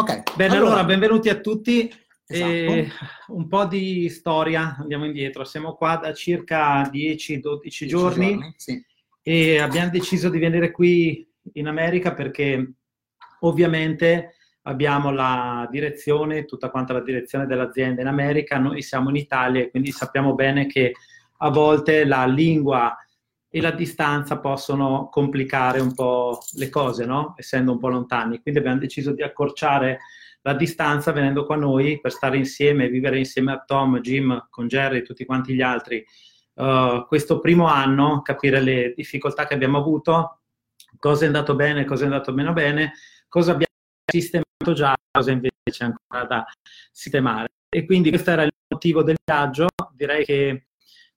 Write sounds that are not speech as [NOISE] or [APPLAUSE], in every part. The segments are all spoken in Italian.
Ok. Bene, allora, allora benvenuti a tutti. Esatto. E un po' di storia, andiamo indietro. Siamo qua da circa 10-12 giorni, giorni sì. e abbiamo deciso di venire qui in America perché ovviamente abbiamo la direzione, tutta quanta la direzione dell'azienda in America, noi siamo in Italia e quindi sappiamo bene che a volte la lingua e la distanza possono complicare un po' le cose, no? Essendo un po' lontani. Quindi abbiamo deciso di accorciare la distanza venendo qua noi per stare insieme, vivere insieme a Tom, Jim, con Jerry e tutti quanti gli altri. Uh, questo primo anno, capire le difficoltà che abbiamo avuto, cosa è andato bene, cosa è andato meno bene, cosa abbiamo sistemato già, cosa invece c'è ancora da sistemare. E quindi questo era il motivo del viaggio. Direi che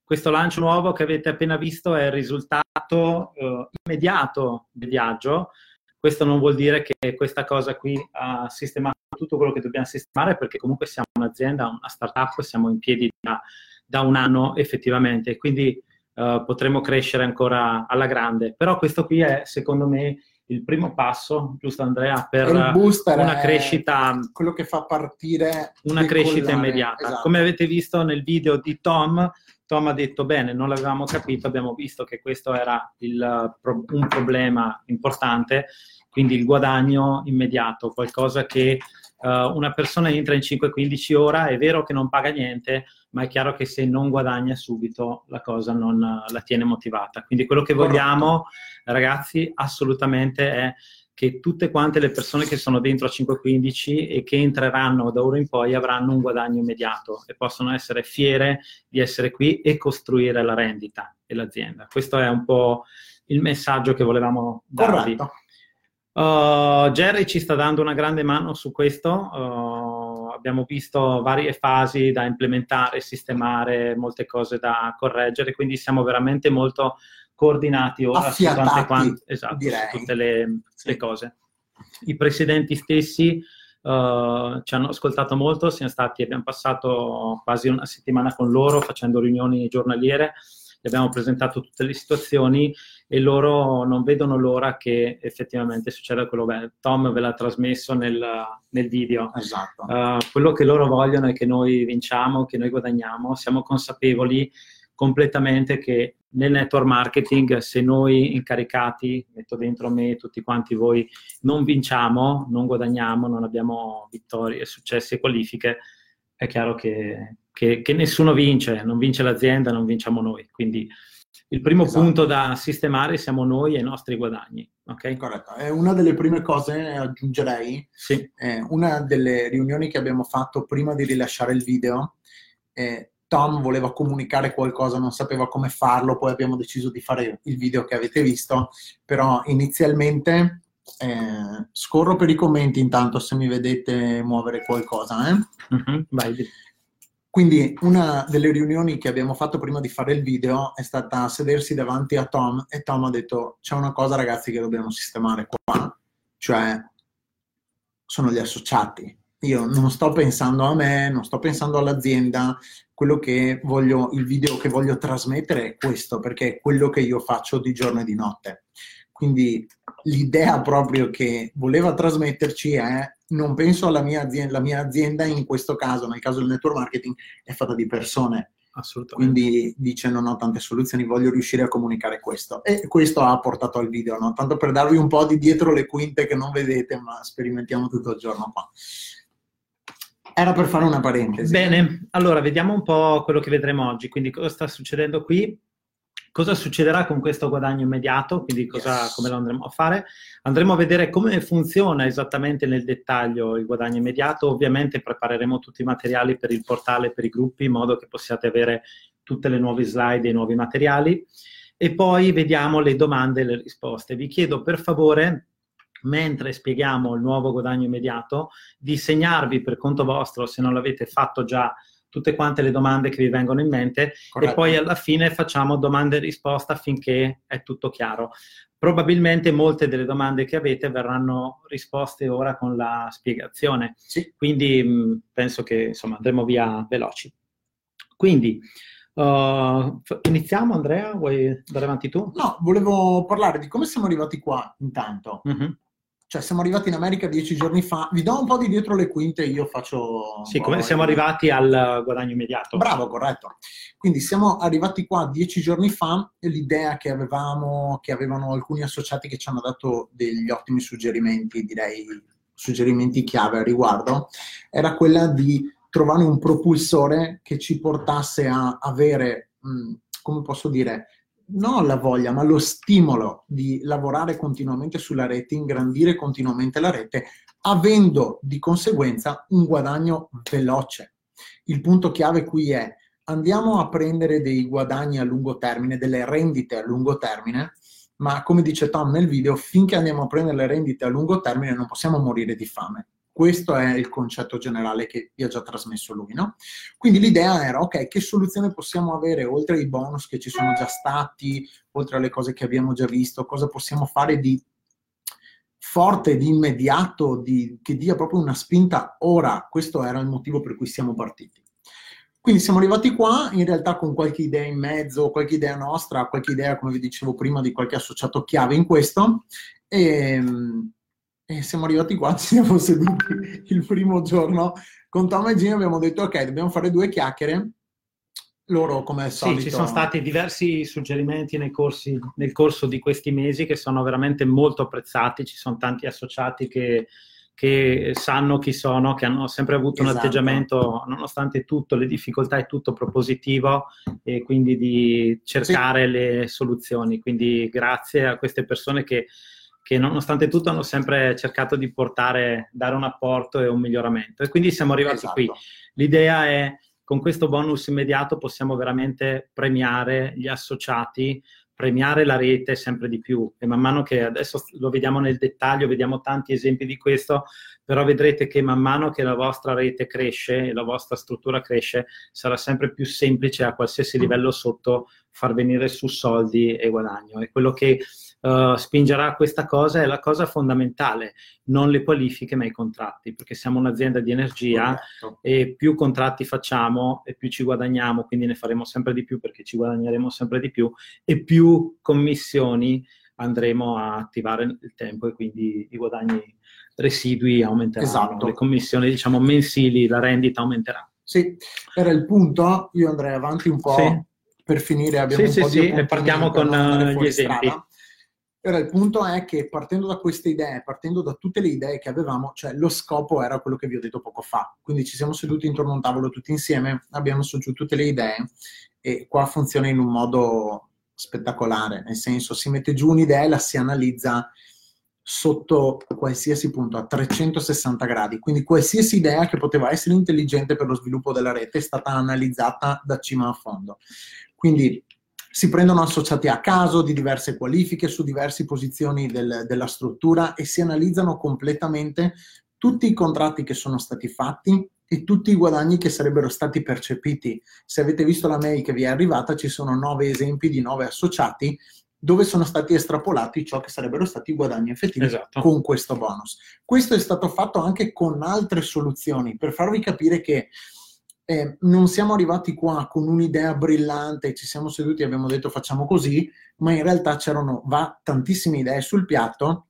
questo lancio nuovo che avete appena visto è il risultato uh, immediato del viaggio. Questo non vuol dire che questa cosa qui ha sistemato tutto quello che dobbiamo sistemare, perché comunque siamo un'azienda, una startup, siamo in piedi da, da un anno effettivamente, quindi uh, potremo crescere ancora alla grande. Però questo qui è, secondo me, il primo passo, giusto Andrea, per una crescita, quello che fa partire una crescita immediata. Esatto. Come avete visto nel video di Tom, Tom ha detto bene, non l'avevamo capito, abbiamo visto che questo era il, un problema importante, quindi il guadagno immediato, qualcosa che uh, una persona entra in 5-15 ora, è vero che non paga niente, ma è chiaro che se non guadagna subito la cosa non la tiene motivata. Quindi quello che vogliamo, ragazzi, assolutamente è che tutte quante le persone che sono dentro a 515 e che entreranno da ora in poi avranno un guadagno immediato e possono essere fiere di essere qui e costruire la rendita e l'azienda. Questo è un po' il messaggio che volevamo darvi. Uh, Jerry ci sta dando una grande mano su questo. Uh, abbiamo visto varie fasi da implementare, sistemare, molte cose da correggere, quindi siamo veramente molto coordinati ora su, quante, esatto, su tutte le, sì. le, cose. I presidenti stessi uh, ci hanno ascoltato molto, siamo stati, abbiamo passato quasi una settimana con loro facendo riunioni giornaliere, gli abbiamo presentato tutte le situazioni e loro non vedono l'ora che effettivamente succeda quello che Tom ve l'ha trasmesso nel, nel video. Esatto. Uh, quello che loro vogliono è che noi vinciamo, che noi guadagniamo, siamo consapevoli completamente che nel network marketing se noi incaricati, metto dentro me tutti quanti voi, non vinciamo, non guadagniamo, non abbiamo vittorie, successi e qualifiche, è chiaro che, che, che nessuno vince, non vince l'azienda, non vinciamo noi. Quindi il primo esatto. punto da sistemare siamo noi e i nostri guadagni. Okay? Corretto. È una delle prime cose, aggiungerei, sì. una delle riunioni che abbiamo fatto prima di rilasciare il video. Eh, Tom voleva comunicare qualcosa, non sapeva come farlo, poi abbiamo deciso di fare il video che avete visto, però inizialmente eh, scorro per i commenti intanto se mi vedete muovere qualcosa. Eh? Uh-huh, vai. Quindi una delle riunioni che abbiamo fatto prima di fare il video è stata sedersi davanti a Tom e Tom ha detto c'è una cosa ragazzi che dobbiamo sistemare qua, cioè sono gli associati. Io non sto pensando a me, non sto pensando all'azienda, quello che voglio, il video che voglio trasmettere è questo, perché è quello che io faccio di giorno e di notte. Quindi l'idea proprio che voleva trasmetterci è non penso alla mia azienda, la mia azienda in questo caso, nel caso del network marketing, è fatta di persone. Assolutamente. Quindi dice non ho tante soluzioni, voglio riuscire a comunicare questo. E questo ha portato al video, no? tanto per darvi un po' di dietro le quinte che non vedete, ma sperimentiamo tutto il giorno qua. Era per fare una parentesi. Bene, allora vediamo un po' quello che vedremo oggi. Quindi cosa sta succedendo qui? Cosa succederà con questo guadagno immediato? Quindi cosa, yes. come lo andremo a fare? Andremo a vedere come funziona esattamente nel dettaglio il guadagno immediato. Ovviamente prepareremo tutti i materiali per il portale, per i gruppi, in modo che possiate avere tutte le nuove slide e i nuovi materiali. E poi vediamo le domande e le risposte. Vi chiedo per favore mentre spieghiamo il nuovo guadagno immediato, di segnarvi per conto vostro, se non l'avete fatto già, tutte quante le domande che vi vengono in mente Corretto. e poi alla fine facciamo domande e risposta finché è tutto chiaro. Probabilmente molte delle domande che avete verranno risposte ora con la spiegazione, sì. quindi mh, penso che insomma andremo via veloci. Quindi uh, iniziamo Andrea, vuoi andare avanti tu? No, volevo parlare di come siamo arrivati qua intanto. Mm-hmm cioè siamo arrivati in America dieci giorni fa, vi do un po' di dietro le quinte, io faccio... Sì, come siamo arrivati al guadagno immediato. Bravo, corretto. Quindi siamo arrivati qua dieci giorni fa e l'idea che avevamo, che avevano alcuni associati che ci hanno dato degli ottimi suggerimenti, direi suggerimenti chiave al riguardo, era quella di trovare un propulsore che ci portasse a avere, mh, come posso dire, non la voglia, ma lo stimolo di lavorare continuamente sulla rete, ingrandire continuamente la rete, avendo di conseguenza un guadagno veloce. Il punto chiave qui è andiamo a prendere dei guadagni a lungo termine, delle rendite a lungo termine, ma come dice Tom nel video, finché andiamo a prendere le rendite a lungo termine non possiamo morire di fame. Questo è il concetto generale che vi ha già trasmesso lui, no? Quindi l'idea era, ok, che soluzione possiamo avere oltre ai bonus che ci sono già stati, oltre alle cose che abbiamo già visto, cosa possiamo fare di forte, di immediato, di, che dia proprio una spinta ora. Questo era il motivo per cui siamo partiti. Quindi siamo arrivati qua, in realtà con qualche idea in mezzo, qualche idea nostra, qualche idea, come vi dicevo prima, di qualche associato chiave in questo. E, e siamo arrivati qua, ci siamo seduti il primo giorno con Tom e Gino abbiamo detto ok, dobbiamo fare due chiacchiere. Loro come al solito... Sì, ci sono stati diversi suggerimenti corsi, nel corso di questi mesi che sono veramente molto apprezzati, ci sono tanti associati che, che sanno chi sono, che hanno sempre avuto esatto. un atteggiamento, nonostante tutto, le difficoltà e tutto propositivo e quindi di cercare sì. le soluzioni. Quindi grazie a queste persone che che nonostante tutto hanno sempre cercato di portare, dare un apporto e un miglioramento. E quindi siamo arrivati esatto. qui. L'idea è, con questo bonus immediato possiamo veramente premiare gli associati, premiare la rete sempre di più. E man mano che adesso lo vediamo nel dettaglio, vediamo tanti esempi di questo, però vedrete che man mano che la vostra rete cresce e la vostra struttura cresce, sarà sempre più semplice a qualsiasi livello sotto far venire su soldi e guadagno. E quello che uh, spingerà a questa cosa è la cosa fondamentale, non le qualifiche ma i contratti, perché siamo un'azienda di energia Corretto. e più contratti facciamo e più ci guadagniamo, quindi ne faremo sempre di più perché ci guadagneremo sempre di più e più commissioni andremo a attivare il tempo e quindi i guadagni residui aumenteranno, esatto. le commissioni diciamo mensili, la rendita aumenterà. Sì, era il punto, io andrei avanti un po' sì. per finire, abbiamo sì, un sì, po' sì, e partiamo con uh, gli esempi. Strada. Ora il punto è che partendo da queste idee, partendo da tutte le idee che avevamo, cioè lo scopo era quello che vi ho detto poco fa. Quindi ci siamo seduti intorno a un tavolo tutti insieme, abbiamo messo giù tutte le idee e qua funziona in un modo spettacolare, nel senso si mette giù un'idea e la si analizza sotto qualsiasi punto, a 360 gradi. Quindi qualsiasi idea che poteva essere intelligente per lo sviluppo della rete è stata analizzata da cima a fondo. Quindi si prendono associati a caso di diverse qualifiche su diverse posizioni del, della struttura e si analizzano completamente tutti i contratti che sono stati fatti e tutti i guadagni che sarebbero stati percepiti. Se avete visto la mail che vi è arrivata, ci sono nove esempi di nove associati dove sono stati estrapolati ciò che sarebbero stati i guadagni effettivi esatto. con questo bonus. Questo è stato fatto anche con altre soluzioni per farvi capire che eh, non siamo arrivati qua con un'idea brillante, ci siamo seduti e abbiamo detto facciamo così, ma in realtà c'erano va, tantissime idee sul piatto.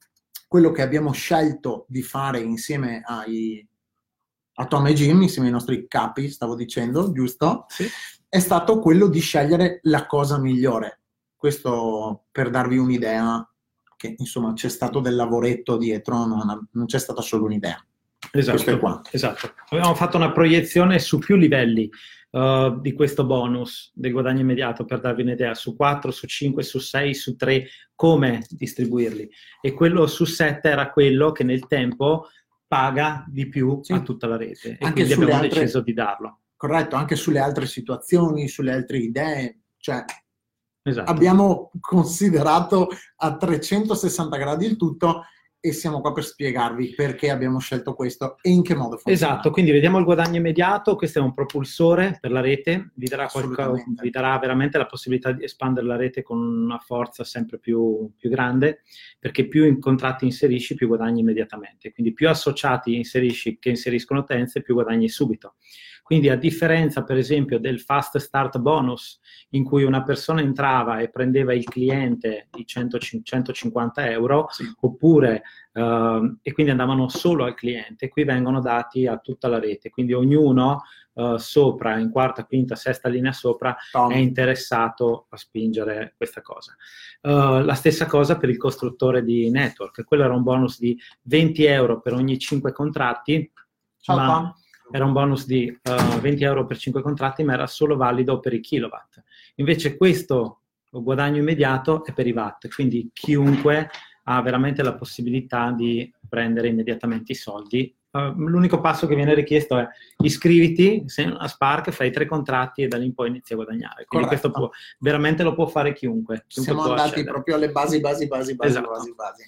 Quello che abbiamo scelto di fare insieme ai, a Tom e Jim, insieme ai nostri capi, stavo dicendo, giusto? Sì. È stato quello di scegliere la cosa migliore. Questo per darvi un'idea che insomma c'è stato del lavoretto dietro, non, non c'è stata solo un'idea. Esatto, esatto. Abbiamo fatto una proiezione su più livelli uh, di questo bonus del guadagno immediato per darvi un'idea su 4, su 5, su 6, su 3, come distribuirli. E quello su 7 era quello che nel tempo paga di più sì. a tutta la rete e anche quindi abbiamo altre... deciso di darlo. Corretto, anche sulle altre situazioni, sulle altre idee, cioè esatto. abbiamo considerato a 360 gradi il tutto e siamo qua per spiegarvi perché abbiamo scelto questo e in che modo funziona. Esatto, quindi vediamo il guadagno immediato, questo è un propulsore per la rete, vi darà, qualcosa, vi darà veramente la possibilità di espandere la rete con una forza sempre più, più grande, perché più in contratti inserisci, più guadagni immediatamente, quindi più associati inserisci che inseriscono tenze, più guadagni subito. Quindi a differenza per esempio del fast start bonus in cui una persona entrava e prendeva il cliente i 100, 150 euro, sì. oppure uh, e quindi andavano solo al cliente, qui vengono dati a tutta la rete, quindi ognuno uh, sopra, in quarta, quinta, sesta linea sopra, Tom. è interessato a spingere questa cosa. Uh, la stessa cosa per il costruttore di network, quello era un bonus di 20 euro per ogni 5 contratti, Ciao, ma Tom. Era un bonus di uh, 20 euro per 5 contratti, ma era solo valido per i kilowatt. Invece questo guadagno immediato è per i watt, quindi chiunque ha veramente la possibilità di prendere immediatamente i soldi Uh, l'unico passo che viene richiesto è iscriviti a Spark, fai tre contratti e da lì in poi inizi a guadagnare. Quindi Corretto. questo può, veramente lo può fare chiunque. chiunque Siamo andati accedere. proprio alle basi, basi, basi, basi, esatto. basi, basi.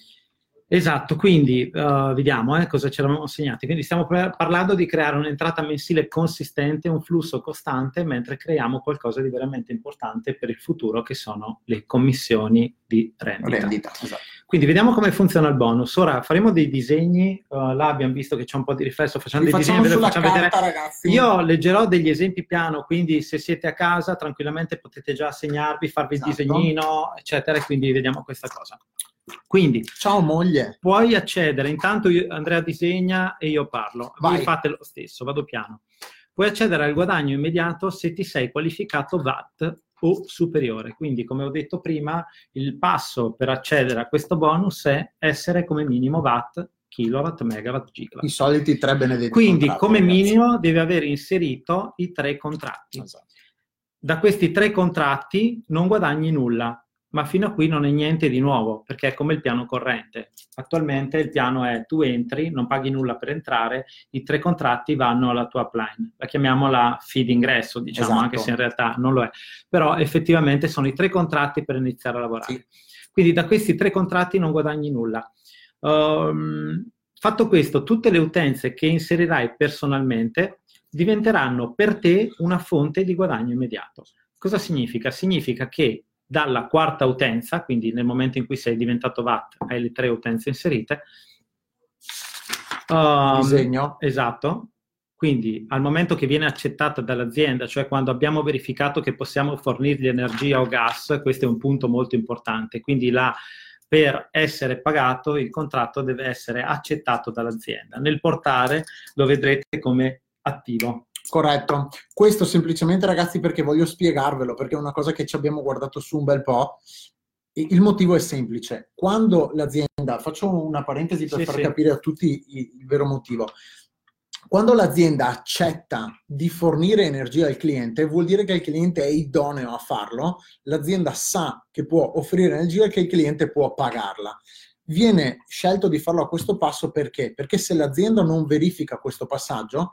Esatto, quindi uh, vediamo eh, cosa ci eravamo segnati. Quindi stiamo parlando di creare un'entrata mensile consistente, un flusso costante, mentre creiamo qualcosa di veramente importante per il futuro, che sono le commissioni di rendita. rendita esatto. Quindi vediamo come funziona il bonus. Ora faremo dei disegni, uh, là abbiamo visto che c'è un po' di riflesso, facciamo Vi dei disegni, ve lo facciamo carta, vedere. Ragazzi. Io leggerò degli esempi piano, quindi se siete a casa tranquillamente potete già segnarvi, farvi esatto. il disegnino, eccetera, e quindi vediamo questa cosa. Quindi, ciao moglie. Puoi accedere, intanto io, Andrea disegna e io parlo. Vai. Voi fate lo stesso, vado piano. Puoi accedere al guadagno immediato se ti sei qualificato VAT o superiore. Quindi, come ho detto prima, il passo per accedere a questo bonus è essere come minimo VAT kilowatt, megawatt, gigawatt. I soliti tre benedetti. Quindi, come ragazzi. minimo, devi aver inserito i tre contratti. Esatto. Da questi tre contratti non guadagni nulla, ma fino a qui non è niente di nuovo, perché è come il piano corrente. Attualmente il piano è tu entri, non paghi nulla per entrare, i tre contratti vanno alla tua upline. La chiamiamo la feed ingresso, diciamo, esatto. anche se in realtà non lo è. Però effettivamente sono i tre contratti per iniziare a lavorare. Sì. Quindi da questi tre contratti non guadagni nulla. Um, fatto questo, tutte le utenze che inserirai personalmente diventeranno per te una fonte di guadagno immediato. Cosa significa? Significa che dalla quarta utenza, quindi nel momento in cui sei diventato VAT hai le tre utenze inserite. Um, Disegno. Esatto. Quindi al momento che viene accettata dall'azienda, cioè quando abbiamo verificato che possiamo fornirgli energia o gas, questo è un punto molto importante. Quindi la, per essere pagato il contratto deve essere accettato dall'azienda. Nel portare lo vedrete come attivo. Corretto. Questo semplicemente, ragazzi, perché voglio spiegarvelo, perché è una cosa che ci abbiamo guardato su un bel po'. Il motivo è semplice. Quando l'azienda, faccio una parentesi per sì, far sì. capire a tutti il vero motivo. Quando l'azienda accetta di fornire energia al cliente, vuol dire che il cliente è idoneo a farlo, l'azienda sa che può offrire energia e che il cliente può pagarla. Viene scelto di farlo a questo passo perché? Perché se l'azienda non verifica questo passaggio,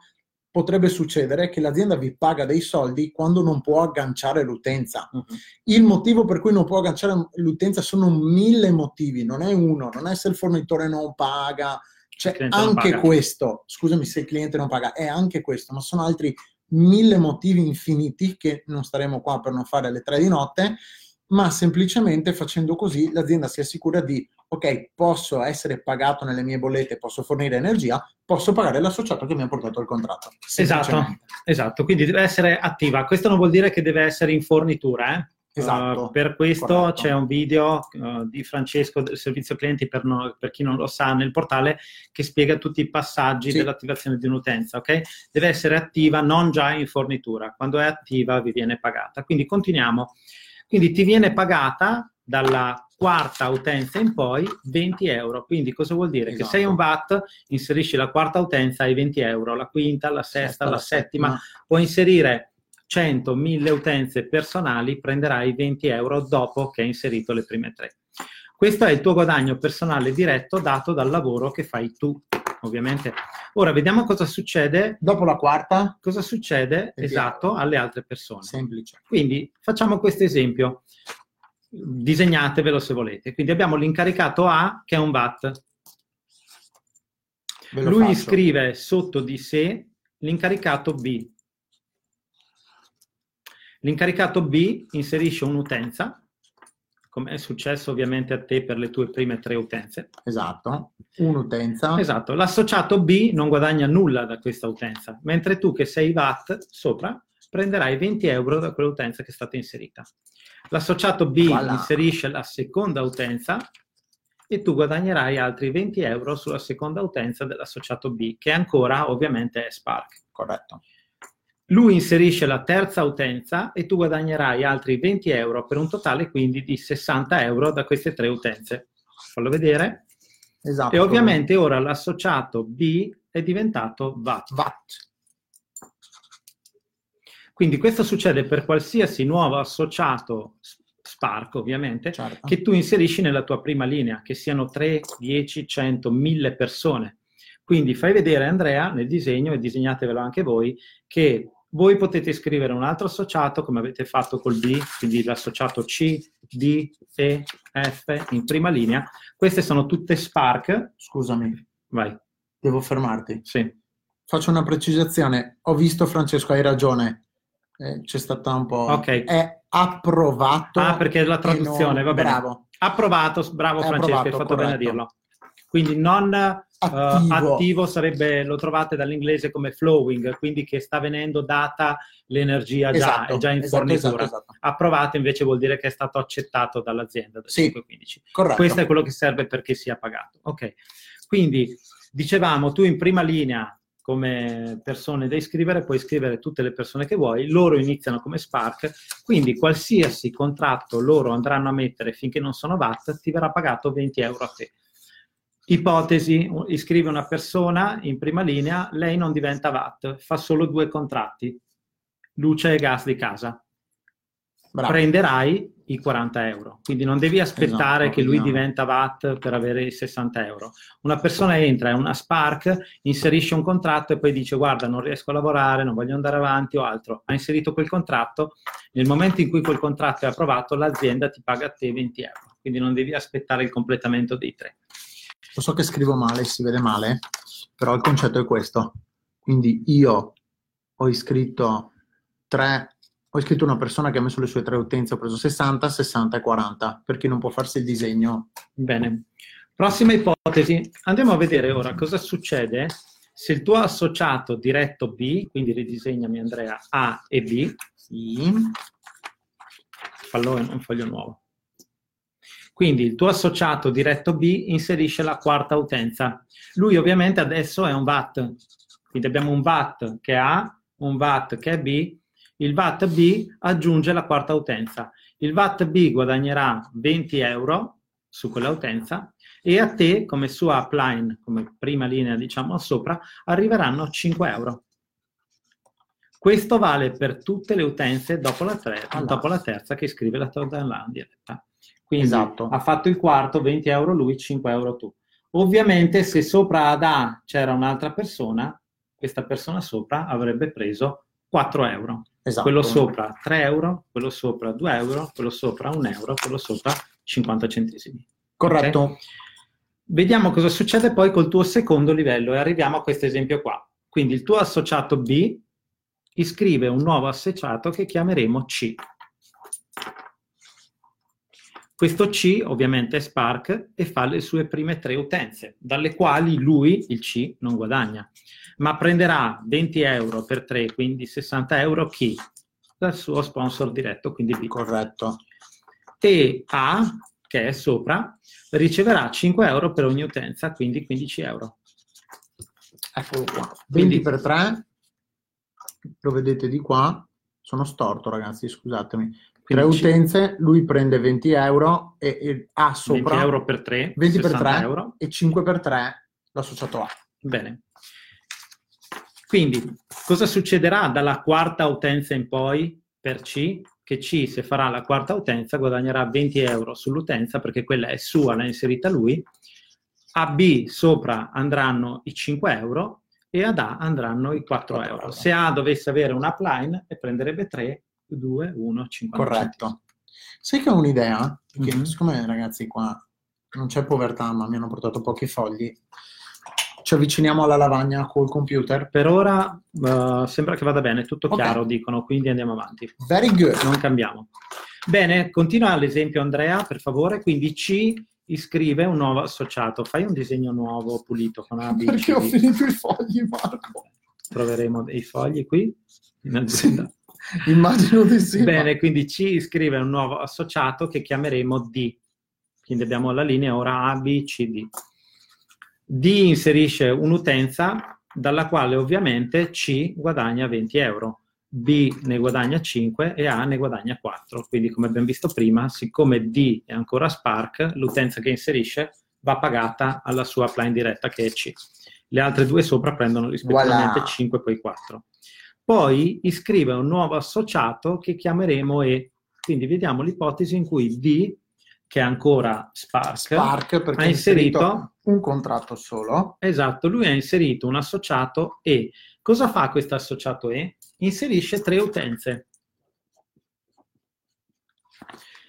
potrebbe succedere che l'azienda vi paga dei soldi quando non può agganciare l'utenza. Uh-huh. Il motivo per cui non può agganciare l'utenza sono mille motivi, non è uno, non è se il fornitore non paga, c'è anche paga. questo, scusami se il cliente non paga, è anche questo, ma sono altri mille motivi infiniti che non staremo qua per non fare alle tre di notte, ma semplicemente facendo così l'azienda si assicura di ok, posso essere pagato nelle mie bollette, posso fornire energia, posso pagare l'associato che mi ha portato il contratto. Esatto, esatto, quindi deve essere attiva. Questo non vuol dire che deve essere in fornitura, eh? Esatto, uh, per questo corretto. c'è un video uh, di Francesco del servizio clienti per, no, per, chi non lo sa nel portale che spiega tutti i passaggi sì. dell'attivazione di un'utenza, ok? Deve essere attiva non già in fornitura, quando è attiva vi viene pagata. Quindi continuiamo. Quindi ti viene pagata dalla quarta utenza in poi 20 euro. Quindi cosa vuol dire? Esatto. Che sei un VAT, inserisci la quarta utenza ai 20 euro, la quinta, la sesta, sesta la, settima. settima. Puoi inserire 100, 1000 utenze personali, prenderai 20 euro dopo che hai inserito le prime tre. Questo è il tuo guadagno personale diretto dato dal lavoro che fai tu, ovviamente. Ora vediamo cosa succede. Dopo la quarta? Cosa succede, esatto, alle altre persone. Semplice. Quindi facciamo questo esempio disegnatevelo se volete. Quindi abbiamo l'incaricato A che è un VAT. Lui faccio. scrive sotto di sé l'incaricato B. L'incaricato B inserisce un'utenza come è successo ovviamente a te per le tue prime tre utenze. Esatto, un'utenza. Esatto, l'associato B non guadagna nulla da questa utenza, mentre tu che sei VAT sopra prenderai 20 euro da quell'utenza che è stata inserita. L'associato B voilà. inserisce la seconda utenza e tu guadagnerai altri 20 euro sulla seconda utenza dell'associato B, che ancora ovviamente è Spark. Corretto. Lui inserisce la terza utenza e tu guadagnerai altri 20 euro per un totale quindi di 60 euro da queste tre utenze. Fallo vedere. Esatto. E ovviamente ora l'associato B è diventato VAT. VAT. Quindi questo succede per qualsiasi nuovo associato Spark, ovviamente, certo. che tu inserisci nella tua prima linea, che siano 3, 10, 100, 1000 persone. Quindi fai vedere Andrea nel disegno, e disegnatevelo anche voi, che voi potete scrivere un altro associato come avete fatto col B, quindi l'associato C, D, E, F in prima linea. Queste sono tutte Spark. Scusami. Vai. Devo fermarti. Sì. Faccio una precisazione. Ho visto, Francesco, hai ragione. Eh, c'è stata un po'... Ok. È approvato. Ah, perché la traduzione, non... va bene. Bravo. Approvato, bravo è Francesco, hai fatto corretto. bene a dirlo. Quindi non attivo. Uh, attivo. sarebbe, lo trovate dall'inglese come flowing, quindi che sta venendo data l'energia già, esatto, già in esatto, fornitura. Esatto, esatto. Approvato invece vuol dire che è stato accettato dall'azienda. Da sì, 515. corretto. Questo è quello che serve perché sia pagato. Ok, quindi dicevamo tu in prima linea come persone da iscrivere, puoi iscrivere tutte le persone che vuoi, loro iniziano come Spark, quindi qualsiasi contratto loro andranno a mettere finché non sono VAT ti verrà pagato 20 euro a te. Ipotesi, iscrive una persona in prima linea, lei non diventa VAT, fa solo due contratti, luce e gas di casa. Bravo. Prenderai i 40 euro, quindi non devi aspettare esatto, che lui no. diventa VAT per avere i 60 euro. Una persona entra, è una Spark, inserisce un contratto e poi dice guarda non riesco a lavorare, non voglio andare avanti o altro. Ha inserito quel contratto, nel momento in cui quel contratto è approvato l'azienda ti paga a te 20 euro, quindi non devi aspettare il completamento dei tre. Lo so che scrivo male, si vede male, però il concetto è questo. Quindi io ho iscritto tre, ho iscritto una persona che ha messo le sue tre utenze, ho preso 60, 60 e 40, per chi non può farsi il disegno. Bene. Prossima ipotesi. Andiamo a vedere ora cosa succede se il tuo associato diretto B, quindi ridisegnami Andrea A e B, sì. fallo in un foglio nuovo. Quindi il tuo associato diretto B inserisce la quarta utenza. Lui ovviamente adesso è un VAT, quindi abbiamo un VAT che è A, un VAT che è B, il VAT B aggiunge la quarta utenza. Il VAT B guadagnerà 20 euro su quella utenza e a te come sua upline, come prima linea diciamo sopra, arriveranno 5 euro. Questo vale per tutte le utenze dopo la, tre, dopo la terza che scrive la tua diretta. Quindi esatto. ha fatto il quarto, 20 euro lui, 5 euro tu. Ovviamente se sopra ad A c'era un'altra persona, questa persona sopra avrebbe preso 4 euro. Esatto. Quello sopra 3 euro, quello sopra 2 euro, quello sopra 1 euro, quello sopra 50 centesimi. Corretto. Okay? Vediamo cosa succede poi col tuo secondo livello e arriviamo a questo esempio qua. Quindi il tuo associato B iscrive un nuovo associato che chiameremo C. Questo C ovviamente è Spark e fa le sue prime tre utenze, dalle quali lui, il C, non guadagna, ma prenderà 20 euro per tre, quindi 60 euro chi? Dal suo sponsor diretto, quindi B. Corretto. E A, che è sopra, riceverà 5 euro per ogni utenza, quindi 15 euro. Eccolo qua. 20 per 3, lo vedete di qua, sono storto ragazzi, scusatemi. Tre utenze, lui prende 20 euro e, e ha sopra 20 euro per 3, 20 per 3 euro. e 5 per 3 l'associato A. Bene. Quindi, cosa succederà dalla quarta utenza in poi per C? Che C, se farà la quarta utenza, guadagnerà 20 euro sull'utenza perché quella è sua, l'ha inserita lui. A B sopra andranno i 5 euro e ad A andranno i 4, 4 euro. Se A dovesse avere un upline, prenderebbe 3 2, 1, 50. Corretto. Sai che ho un'idea? Che mm-hmm. siccome ragazzi qua non c'è povertà, ma mi hanno portato pochi fogli, ci avviciniamo alla lavagna col computer. Per ora uh, sembra che vada bene, tutto okay. chiaro, dicono, quindi andiamo avanti. Very good. Non cambiamo. Bene, continua l'esempio Andrea, per favore. Quindi C iscrive un nuovo associato. Fai un disegno nuovo pulito con A, B, Perché ho finito i fogli, Marco. Troveremo dei fogli qui in azienda. Immagino di sì. Bene, quindi C iscrive un nuovo associato che chiameremo D. Quindi abbiamo la linea ora A, B, C, D. D inserisce un'utenza dalla quale ovviamente C guadagna 20 euro. B ne guadagna 5 e A ne guadagna 4. Quindi, come abbiamo visto prima, siccome D è ancora Spark, l'utenza che inserisce va pagata alla sua upline diretta che è C. Le altre due sopra prendono rispettivamente voilà. 5 e poi 4. Poi iscrive un nuovo associato che chiameremo E. Quindi vediamo l'ipotesi in cui D, che è ancora Spark, Spark ha inserito, un contratto solo. Esatto, lui ha inserito un associato E. Cosa fa questo associato E? inserisce tre utenze.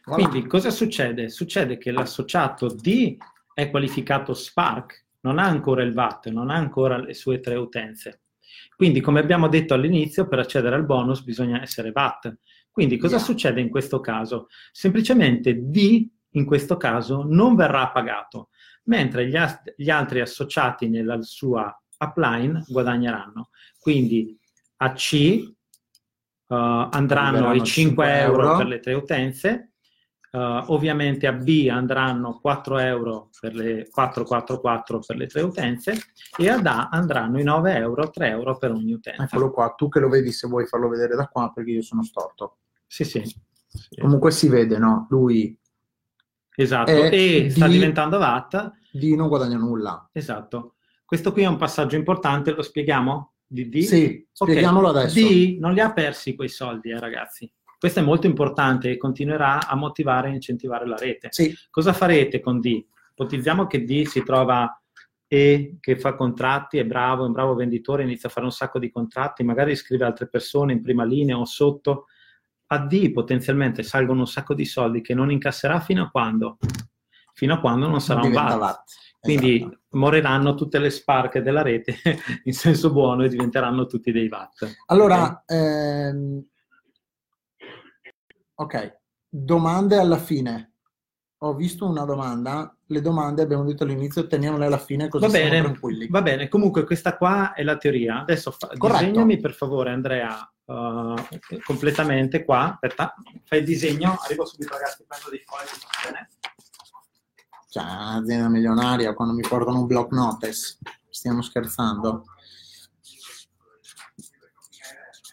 Quindi cosa succede? Succede che l'associato D è qualificato Spark, non ha ancora il VAT, non ha ancora le sue tre utenze. Quindi, come abbiamo detto all'inizio, per accedere al bonus bisogna essere VAT. Quindi, cosa yeah. succede in questo caso? Semplicemente D, in questo caso, non verrà pagato, mentre gli, a- gli altri associati nella sua upline guadagneranno. Quindi, a C uh, andranno i 5, 5 euro, euro per le tre utenze, Uh, ovviamente a B andranno 4 euro per le 444 per le tre utenze e ad A andranno i 9 euro, 3 euro per ogni utenza. Eccolo qua, tu che lo vedi se vuoi farlo vedere da qua perché io sono storto. Sì, sì. sì. Comunque si vede, no? Lui... Esatto, e sta diventando VAT. D non guadagna nulla. Esatto. Questo qui è un passaggio importante, lo spieghiamo? Di D? Sì, spieghiamolo okay. adesso. D non li ha persi quei soldi, eh, ragazzi. Questo è molto importante e continuerà a motivare e incentivare la rete. Sì. Cosa farete con D? Ipotizziamo che D si trova E che fa contratti, è bravo, è un bravo venditore, inizia a fare un sacco di contratti, magari scrive altre persone in prima linea o sotto. A D potenzialmente salgono un sacco di soldi che non incasserà fino a quando? Fino a quando non sarà non un VAT. VAT. Quindi esatto. moriranno tutte le sparche della rete [LAUGHS] in senso buono e diventeranno tutti dei VAT. Allora, okay. ehm, ok, domande alla fine. Ho visto una domanda, le domande abbiamo detto all'inizio, teniamole alla fine così va bene, tranquilli. Va bene, comunque questa qua è la teoria. Adesso fa, disegnami per favore Andrea uh, completamente qua. Aspetta, fai il disegno, arrivo subito ragazzi, prendo dei fogli. Bene cioè un'azienda milionaria quando mi portano un block notice. Stiamo scherzando.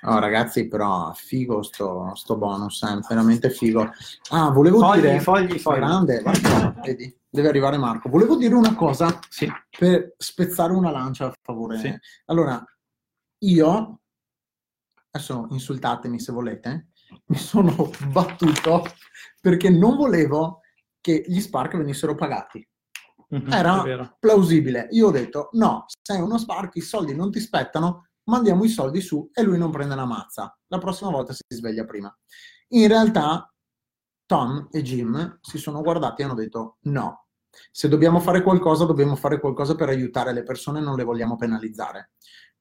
Oh, ragazzi, però figo sto, sto bonus, è eh, veramente figo. Ah, volevo fogli, dire... Fogli, fogli, Grande, vai, vedi, deve arrivare Marco. Volevo dire una cosa sì. per spezzare una lancia a favore. Sì. Allora, io, adesso insultatemi se volete, mi sono battuto perché non volevo che gli Spark venissero pagati. Mm-hmm, Era plausibile. Io ho detto: no, sei uno Spark, i soldi non ti spettano, mandiamo i soldi su e lui non prende la mazza. La prossima volta si sveglia prima. In realtà, Tom e Jim si sono guardati e hanno detto: no, se dobbiamo fare qualcosa, dobbiamo fare qualcosa per aiutare le persone, non le vogliamo penalizzare.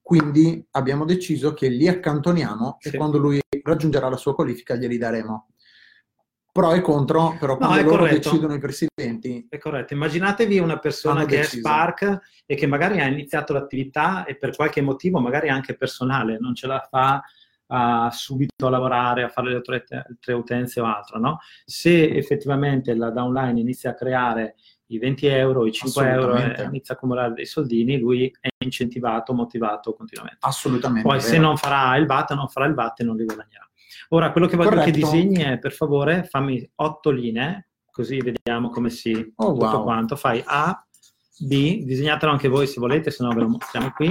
Quindi abbiamo deciso che li accantoniamo sì. e quando lui raggiungerà la sua qualifica glieli daremo pro e contro, però quando no, loro corretto. decidono i presidenti. È corretto. Immaginatevi una persona che deciso. è Spark e che magari ha iniziato l'attività e per qualche motivo, magari anche personale, non ce la fa a subito a lavorare, a fare le tre, tre utenze o altro, no? Se effettivamente la downline inizia a creare i 20 euro, i 5 euro e inizia a accumulare dei soldini, lui è incentivato, motivato continuamente. Assolutamente. Poi se non farà il VAT, non farà il VAT e non li guadagnerà. Ora, quello che voglio Corretto. che disegni è, per favore, fammi otto linee, così vediamo come si... Oh, tutto wow. quanto. Fai A, B, disegnatelo anche voi se volete, se no ve lo mostriamo qui.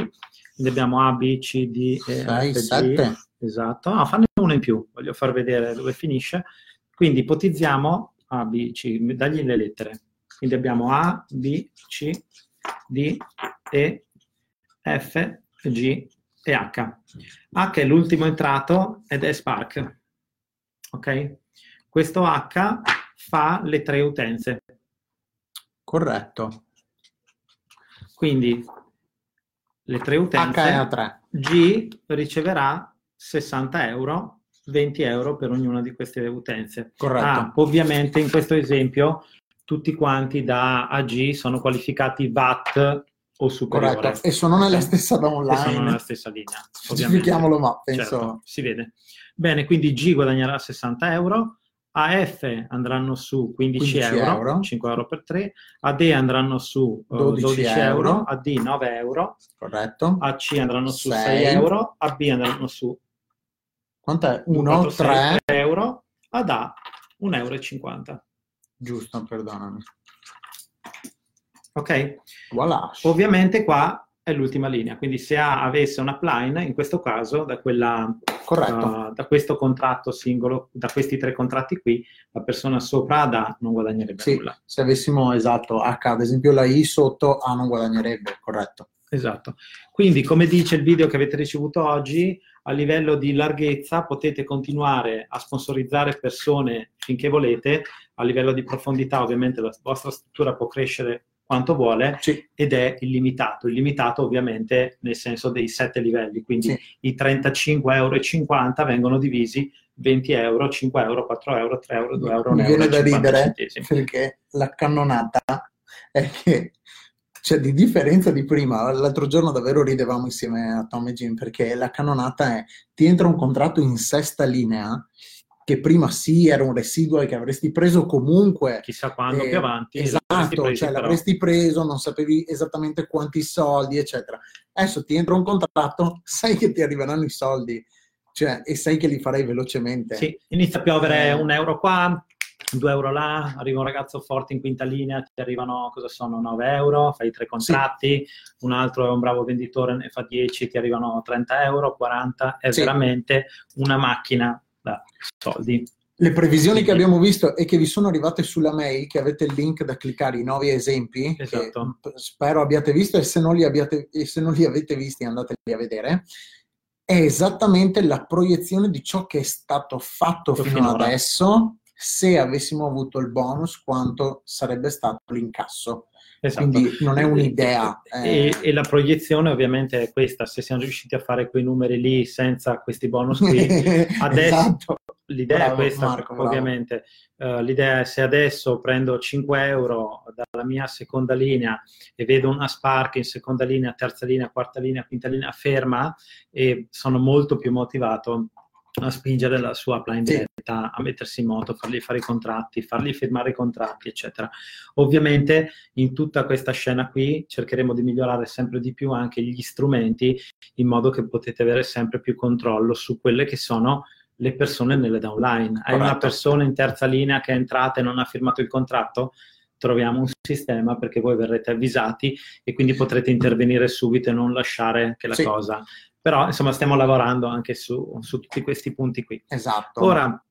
Quindi abbiamo A, B, C, D e 6, 7. Esatto. No, fanne uno in più, voglio far vedere dove finisce. Quindi ipotizziamo A, B, C, dagli le lettere. Quindi abbiamo A, B, C, D, E, F, G, e H. H è l'ultimo entrato ed è Spark. Ok? Questo H fa le tre utenze. Corretto. Quindi le tre utenze. H è a 3. G riceverà 60 euro 20 euro per ognuna di queste utenze. Corretto. Ah, ovviamente in questo esempio tutti quanti da AG sono qualificati VAT o superiore. Corretto, e sono nella stessa da online. E sono nella stessa linea. Specifichiamolo, ma penso... Certo, si vede. Bene, quindi G guadagnerà 60 euro, AF andranno su 15, 15 euro, euro, 5 euro per 3, AD andranno su uh, 12, 12 euro, euro, AD 9 euro, corretto, AC andranno su 6, 6 euro, AB andranno su quant'è? 1, 3 euro, ad A 1,50 euro. Giusto, perdonami. Ok? Voilà. Ovviamente qua è l'ultima linea, quindi se A avesse un upline, in questo caso da, quella, uh, da questo contratto singolo, da questi tre contratti qui, la persona sopra ad A non guadagnerebbe sì, nulla. Se avessimo, esatto, H, ad esempio la I sotto A non guadagnerebbe, corretto. Esatto. Quindi, come dice il video che avete ricevuto oggi, a livello di larghezza potete continuare a sponsorizzare persone finché volete, a livello di profondità ovviamente la vostra struttura può crescere quanto vuole sì. ed è illimitato. Illimitato ovviamente nel senso dei sette livelli, quindi sì. i 35,50 euro vengono divisi 20 euro, 5 euro, 4 euro, 3 euro, 2 euro, 1 Mi viene da ridere perché la cannonata è che cioè di differenza di prima, l'altro giorno davvero ridevamo insieme a Tom e Jim perché la cannonata è ti entra un contratto in sesta linea che prima sì era un residuo che avresti preso comunque. Chissà quando eh, più avanti. Esatto, presi, cioè però. l'avresti preso, non sapevi esattamente quanti soldi, eccetera. Adesso ti entra un contratto, sai che ti arriveranno i soldi, cioè, e sai che li farai velocemente. Sì, inizia a piovere eh. un euro qua, 2 euro là, arriva un ragazzo forte in quinta linea, ti arrivano, cosa sono, 9 euro, fai tre contratti, sì. un altro è un bravo venditore, ne fa 10, ti arrivano 30 euro, 40, è sì. veramente una macchina da soldi. Le previsioni che abbiamo visto e che vi sono arrivate sulla mail, che avete il link da cliccare, i nuovi esempi, esatto. spero abbiate visto e se, non li abbiate, e se non li avete visti andateli a vedere, è esattamente la proiezione di ciò che è stato fatto fino finora. adesso se avessimo avuto il bonus quanto sarebbe stato l'incasso. Esatto. Quindi non è un'idea. E, eh... e, la proiezione ovviamente è questa, se siamo riusciti a fare quei numeri lì senza questi bonus qui, [LAUGHS] adesso esatto. l'idea bravo, è questa Marco, ovviamente, uh, l'idea è se adesso prendo 5 euro dalla mia seconda linea e vedo una Spark in seconda linea, terza linea, quarta linea, quinta linea ferma e sono molto più motivato a spingere la sua upline diretta a mettersi in moto, fargli fare i contratti, fargli firmare i contratti, eccetera. Ovviamente in tutta questa scena qui cercheremo di migliorare sempre di più anche gli strumenti in modo che potete avere sempre più controllo su quelle che sono le persone nelle downline. Hai una persona in terza linea che è entrata e non ha firmato il contratto? troviamo un sistema perché voi verrete avvisati e quindi potrete intervenire subito e non lasciare che la sì. cosa però insomma stiamo lavorando anche su, su tutti questi punti qui. Esatto. Ora,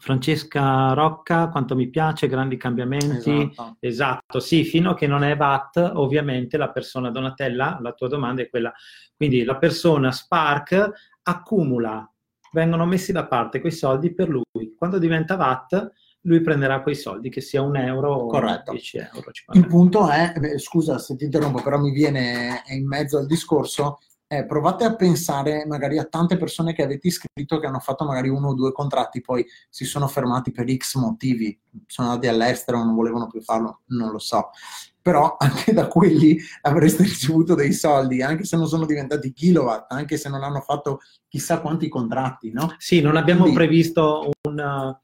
Francesca Rocca, quanto mi piace, grandi cambiamenti. Esatto. esatto. sì, fino a che non è VAT, ovviamente la persona Donatella, la tua domanda è quella. Quindi la persona Spark accumula, vengono messi da parte quei soldi per lui. Quando diventa VAT, lui prenderà quei soldi, che sia un euro Corretto. o 10 euro. Il punto è, beh, scusa se ti interrompo, però mi viene in mezzo al discorso, eh, provate a pensare magari a tante persone che avete iscritto che hanno fatto magari uno o due contratti, poi si sono fermati per X motivi, sono andati all'estero, non volevano più farlo, non lo so. Però [LAUGHS] anche da quelli avreste ricevuto dei soldi, anche se non sono diventati kilowatt, anche se non hanno fatto chissà quanti contratti, no? Sì, non abbiamo Quindi... previsto un,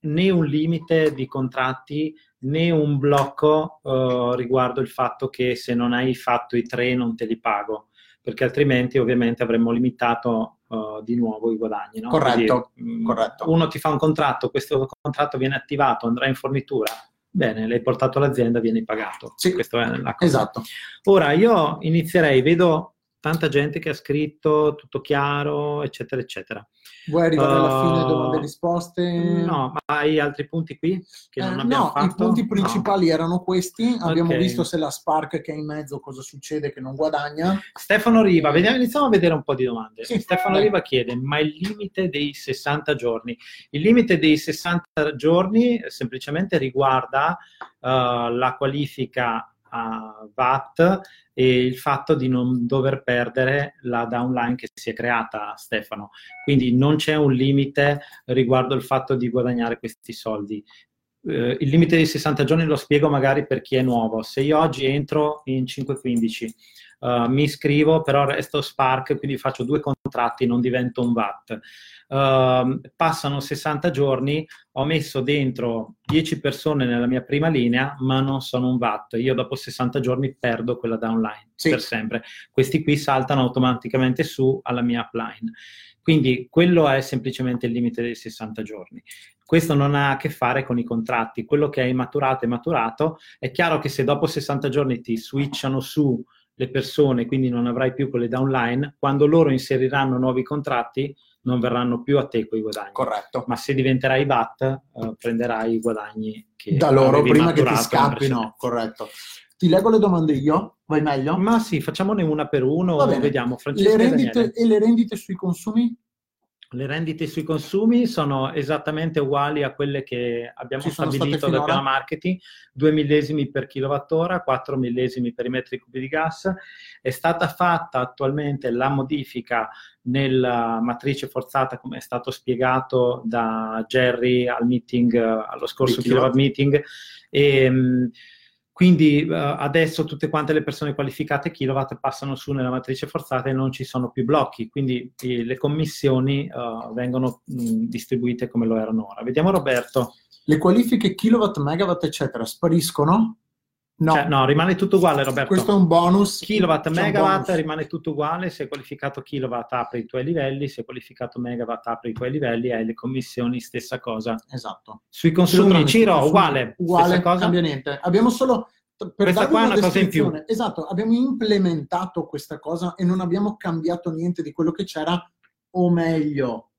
né un limite di contratti né un blocco uh, riguardo il fatto che se non hai fatto i tre non te li pago perché altrimenti ovviamente avremmo limitato uh, di nuovo i guadagni. No? Corretto, Quindi, mm, corretto. Uno ti fa un contratto, questo contratto viene attivato, andrà in fornitura, bene, l'hai portato all'azienda, vieni pagato. Sì, Questo è la cosa. Esatto. Ora, io inizierei, vedo tanta gente che ha scritto tutto chiaro, eccetera, eccetera. Vuoi arrivare alla fine uh, domande e risposte? No, ma hai altri punti qui che non eh, abbiamo no, fatto? i punti principali no. erano questi. Abbiamo okay. visto se la Spark che è in mezzo cosa succede che non guadagna. Stefano Riva, vediamo, iniziamo a vedere un po' di domande. Sì, Stefano Riva chiede, ma il limite dei 60 giorni? Il limite dei 60 giorni semplicemente riguarda uh, la qualifica a VAT e il fatto di non dover perdere la downline che si è creata, Stefano. Quindi non c'è un limite riguardo il fatto di guadagnare questi soldi. Uh, il limite di 60 giorni lo spiego magari per chi è nuovo. Se io oggi entro in 515 uh, mi iscrivo, però resto Spark, quindi faccio due contratti, non divento un VAT. Uh, passano 60 giorni, ho messo dentro 10 persone nella mia prima linea, ma non sono un VAT. Io dopo 60 giorni perdo quella downline sì. per sempre. Questi qui saltano automaticamente su alla mia upline. Quindi quello è semplicemente il limite dei 60 giorni. Questo non ha a che fare con i contratti, quello che hai maturato è maturato. È chiaro che se dopo 60 giorni ti switchano su le persone, quindi non avrai più quelle downline, quando loro inseriranno nuovi contratti non verranno più a te quei guadagni. Corretto. Ma se diventerai BAT, eh, prenderai i guadagni che da loro prima che ti scappino. Corretto. Ti leggo le domande io? Vai meglio? Ma sì, facciamone una per uno, vediamo. Francesca le rendite, e le rendite sui consumi? Le rendite sui consumi sono esattamente uguali a quelle che abbiamo stabilito dal piano marketing, 2 millesimi per kilowattora, 4 millesimi per i metri cubi di gas. È stata fatta attualmente la modifica nella matrice forzata, come è stato spiegato da Jerry al meeting, allo scorso kilowatt meeting. E, quindi uh, adesso tutte quante le persone qualificate kilowatt passano su nella matrice forzata e non ci sono più blocchi, quindi eh, le commissioni uh, vengono mh, distribuite come lo erano ora. Vediamo Roberto. Le qualifiche kilowatt, megawatt, eccetera, spariscono? No. Cioè, no, rimane tutto uguale, Roberto. Questo è un bonus. Kilowatt, megawatt, bonus. rimane tutto uguale. Se hai qualificato kilowatt, apri i tuoi livelli. Se qualificato megawatt, apri i tuoi livelli. Hai le commissioni, stessa cosa. Esatto. Sui consumi, Ciro, uguale. Uguale, cosa. cambia niente. Abbiamo solo... Per questa qua è una, una cosa in più. Esatto, abbiamo implementato questa cosa e non abbiamo cambiato niente di quello che c'era, o meglio,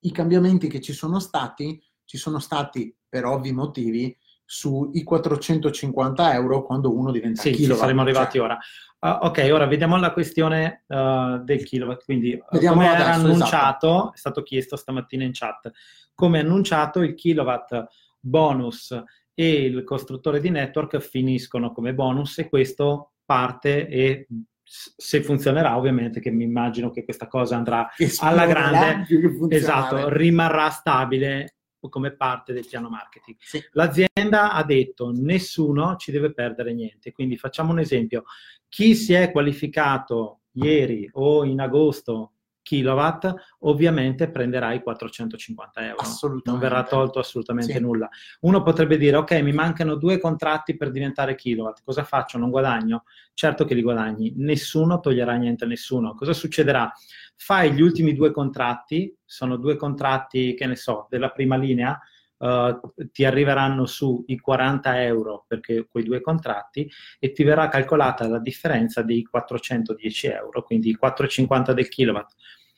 i cambiamenti che ci sono stati, ci sono stati per ovvi motivi sui 450 euro quando uno diventa sì, kilowatt. Sì, saremo arrivati cioè. ora. Uh, ok, ora vediamo la questione uh, del kilowatt. Quindi, uh, come adesso, era annunciato, esatto. è stato chiesto stamattina in chat, come annunciato il kilowatt bonus e il costruttore di network finiscono come bonus e questo parte e se funzionerà ovviamente che mi immagino che questa cosa andrà alla grande esatto rimarrà stabile come parte del piano marketing. Sì. L'azienda ha detto nessuno ci deve perdere niente, quindi facciamo un esempio. Chi si è qualificato ieri o in agosto kilowatt, ovviamente prenderà i 450 euro. Non verrà tolto assolutamente sì. nulla. Uno potrebbe dire, ok, mi mancano due contratti per diventare kilowatt, cosa faccio? Non guadagno? Certo che li guadagni, nessuno toglierà niente a nessuno. Cosa succederà? Fai gli ultimi due contratti, sono due contratti, che ne so, della prima linea, Uh, ti arriveranno su i 40 euro per quei due contratti e ti verrà calcolata la differenza dei 410 euro, quindi i 4,50 del kilowatt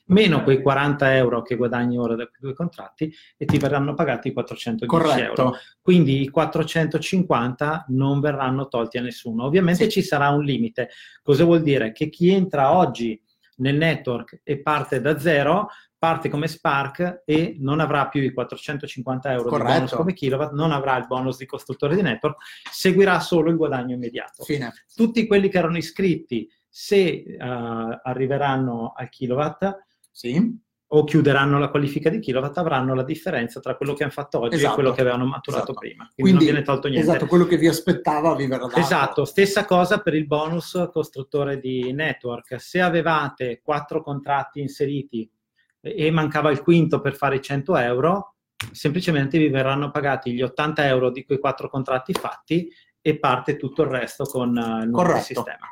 meno quei 40 euro che guadagni ora da quei due contratti e ti verranno pagati i 410 Corretto. euro. Quindi i 450 non verranno tolti a nessuno. Ovviamente sì. ci sarà un limite. Cosa vuol dire? Che chi entra oggi nel network e parte da zero parte come Spark e non avrà più i 450 euro Corretto. di bonus come kilowatt, non avrà il bonus di costruttore di network, seguirà solo il guadagno immediato. Fine. Tutti quelli che erano iscritti, se uh, arriveranno al kilowatt, sì. o chiuderanno la qualifica di kilowatt, avranno la differenza tra quello che hanno fatto oggi esatto. e quello che avevano maturato esatto. prima. Quindi, Quindi, non viene tolto niente. Esatto, quello che vi aspettava vi verrà dato. Esatto, stessa cosa per il bonus costruttore di network. Se avevate quattro contratti inseriti e mancava il quinto per fare i 100 euro, semplicemente vi verranno pagati gli 80 euro di quei quattro contratti fatti e parte tutto il resto con il nuovo sistema.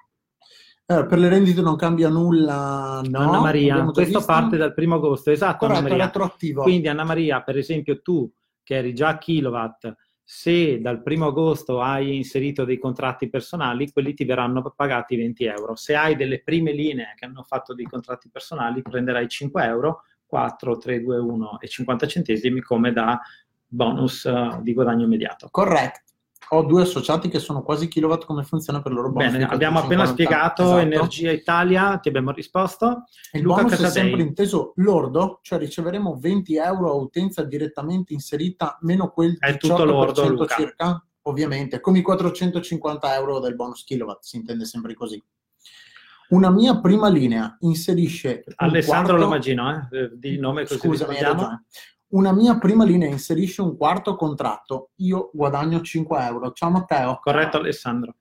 Eh, per le rendite non cambia nulla, no? Anna Maria, questo visto? parte dal primo agosto, esatto. Corretto, Anna Maria. Quindi Anna Maria, per esempio tu che eri già kilowatt, se dal primo agosto hai inserito dei contratti personali, quelli ti verranno pagati 20 euro. Se hai delle prime linee che hanno fatto dei contratti personali, prenderai 5 euro, 4, 3, 2, 1 e 50 centesimi come da bonus uh, di guadagno immediato. Corretto ho due associati che sono quasi kilowatt, come funziona per loro bonus? Bene, abbiamo appena spiegato esatto. Energia Italia, ti abbiamo risposto. Il Luca bonus è sempre inteso lordo, cioè riceveremo 20 euro a utenza direttamente inserita, meno quel 18% è tutto lordo, Luca. circa? ovviamente, come i 450 euro del bonus kilowatt, si intende sempre così. Una mia prima linea inserisce... Alessandro quarto... Lomagino, eh? di nome così Scusami, una mia prima linea inserisce un quarto contratto, io guadagno 5 euro. Ciao Matteo. Corretto Alessandro.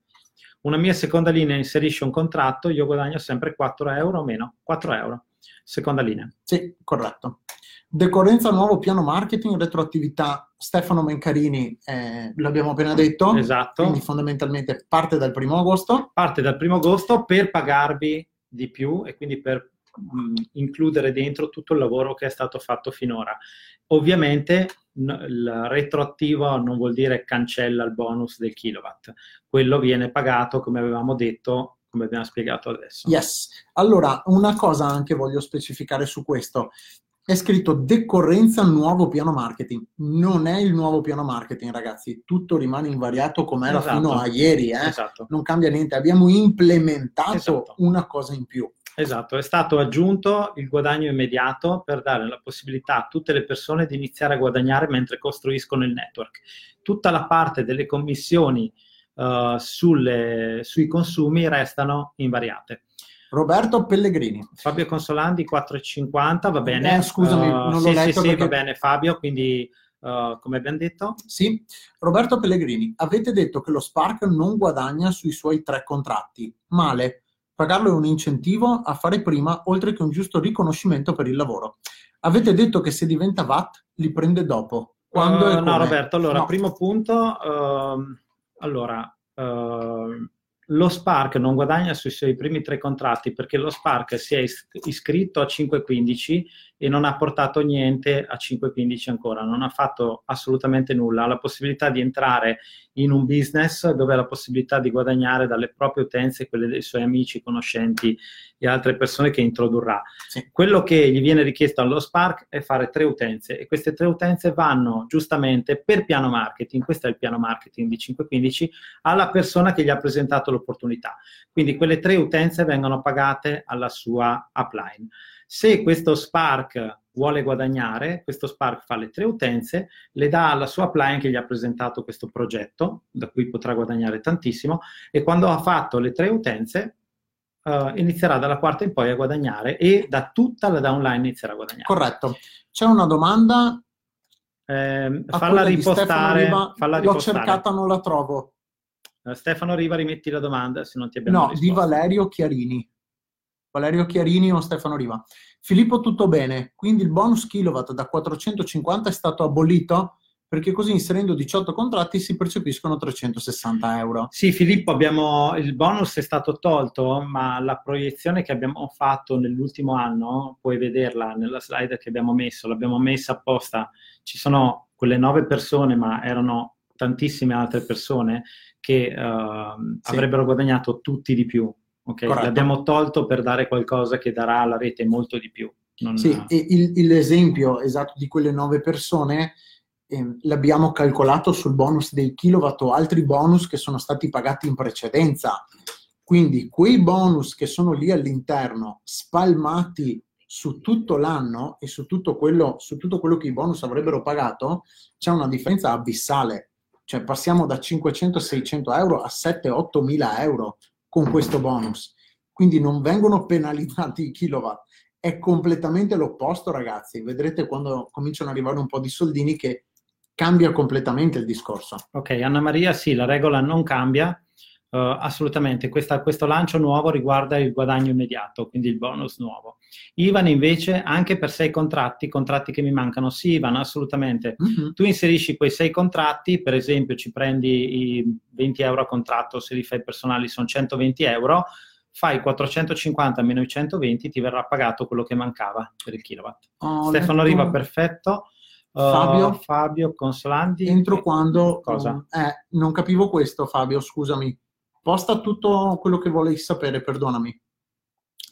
Una mia seconda linea inserisce un contratto, io guadagno sempre 4 euro o meno. 4 euro. Seconda linea. Sì, corretto. Decorrenza nuovo piano marketing, retroattività Stefano Mencarini, eh, l'abbiamo appena detto. Esatto. Quindi fondamentalmente parte dal primo agosto. Parte dal primo agosto per pagarvi di più e quindi per mh, includere dentro tutto il lavoro che è stato fatto finora. Ovviamente n- il retroattivo non vuol dire cancella il bonus del kilowatt, quello viene pagato come avevamo detto come abbiamo spiegato adesso. Yes. Allora, una cosa anche voglio specificare su questo è scritto decorrenza nuovo piano marketing. Non è il nuovo piano marketing, ragazzi. Tutto rimane invariato come era esatto. fino a ieri. Eh? Esatto. Non cambia niente. Abbiamo implementato esatto. una cosa in più. Esatto, è stato aggiunto il guadagno immediato per dare la possibilità a tutte le persone di iniziare a guadagnare mentre costruiscono il network. Tutta la parte delle commissioni uh, sulle, sui consumi restano invariate. Roberto Pellegrini. Fabio Consolandi 4,50, va bene. Eh, scusami, uh, non l'ho sì, letto sì, perché... sì, va bene Fabio, quindi uh, come abbiamo detto. Sì, Roberto Pellegrini, avete detto che lo Spark non guadagna sui suoi tre contratti. Male, pagarlo è un incentivo a fare prima, oltre che un giusto riconoscimento per il lavoro. Avete detto che se diventa VAT li prende dopo. Quando uh, no, Roberto, allora, no. primo punto, uh, allora, uh, lo Spark non guadagna sui suoi primi tre contratti perché lo Spark si è iscritto a 515 e non ha portato niente a 515 ancora, non ha fatto assolutamente nulla, ha la possibilità di entrare in un business dove ha la possibilità di guadagnare dalle proprie utenze, quelle dei suoi amici, conoscenti e altre persone che introdurrà. Sì. Quello che gli viene richiesto allo Spark è fare tre utenze e queste tre utenze vanno giustamente per piano marketing, questo è il piano marketing di 515, alla persona che gli ha presentato l'opportunità. Quindi quelle tre utenze vengono pagate alla sua upline. Se questo Spark vuole guadagnare, questo Spark fa le tre utenze, le dà alla sua upline che gli ha presentato questo progetto, da cui potrà guadagnare tantissimo, e quando ha fatto le tre utenze, uh, inizierà dalla quarta in poi a guadagnare e da tutta la downline inizierà a guadagnare. Corretto. C'è una domanda. Eh, falla ripostare. Riva, falla l'ho cercata, non la trovo. Uh, Stefano Riva, rimetti la domanda se non ti abbiamo no, risposto. di Valerio Chiarini. Valerio Chiarini o Stefano Riva. Filippo, tutto bene, quindi il bonus kilowatt da 450 è stato abolito? Perché così inserendo 18 contratti si percepiscono 360 euro. Sì, Filippo, abbiamo, il bonus è stato tolto, ma la proiezione che abbiamo fatto nell'ultimo anno, puoi vederla nella slide che abbiamo messo, l'abbiamo messa apposta. Ci sono quelle nove persone, ma erano tantissime altre persone che uh, sì. avrebbero guadagnato tutti di più Ok, Corretto. l'abbiamo tolto per dare qualcosa che darà alla rete molto di più. Non... Sì, il, il, l'esempio esatto di quelle nove persone eh, l'abbiamo calcolato sul bonus dei kilowatt o altri bonus che sono stati pagati in precedenza. Quindi quei bonus che sono lì all'interno, spalmati su tutto l'anno e su tutto quello, su tutto quello che i bonus avrebbero pagato, c'è una differenza abissale. Cioè passiamo da 500-600 euro a 7-8 mila euro con questo bonus. Quindi non vengono penalizzati i kilowatt. È completamente l'opposto, ragazzi. Vedrete quando cominciano ad arrivare un po' di soldini che cambia completamente il discorso. Ok, Anna Maria, sì, la regola non cambia. Uh, assolutamente, Questa, questo lancio nuovo riguarda il guadagno immediato, quindi il bonus nuovo. Ivan invece, anche per sei contratti, contratti che mi mancano, sì Ivan, assolutamente. Mm-hmm. Tu inserisci quei sei contratti, per esempio ci prendi i 20 euro a contratto, se li fai personali sono 120 euro, fai 450 meno i 120, ti verrà pagato quello che mancava per il kilowatt. Oh, Stefano Riva, perfetto. Uh, Fabio, Fabio Consolandi. Entro quando... Cosa? Eh, non capivo questo, Fabio, scusami. Posta tutto quello che volevi sapere, perdonami.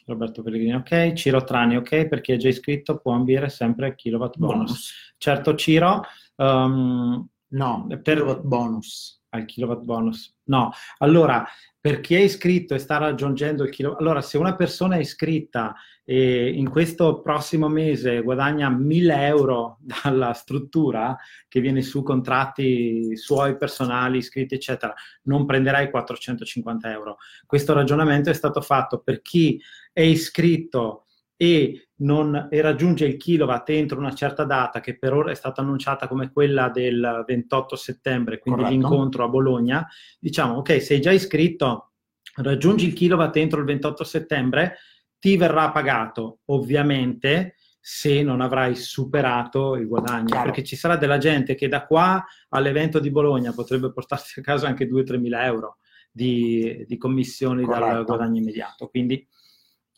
Roberto Pellegrini, ok. Ciro Trani, ok, per chi è già iscritto può ambire sempre kilowatt bonus. bonus. Certo, Ciro. Um, no, per... kilowatt bonus. Al kilowatt bonus. No, allora, per chi è iscritto e sta raggiungendo il chilometro, allora se una persona è iscritta e in questo prossimo mese guadagna 1000 euro [LAUGHS] dalla struttura che viene su contratti suoi personali, iscritti, eccetera, non prenderai 450 euro. Questo ragionamento è stato fatto per chi è iscritto e, non, e, raggiunge il kilowatt entro una certa data che per ora è stata annunciata come quella del 28 settembre, quindi Corretto. l'incontro a Bologna, diciamo ok, sei già iscritto, raggiungi il kilowatt entro il 28 settembre, ti verrà pagato ovviamente se non avrai superato il guadagno, Chiaro. perché ci sarà della gente che da qua all'evento di Bologna potrebbe portarsi a casa anche 2-3 mila euro di, di commissioni Corretto. dal guadagno immediato. Quindi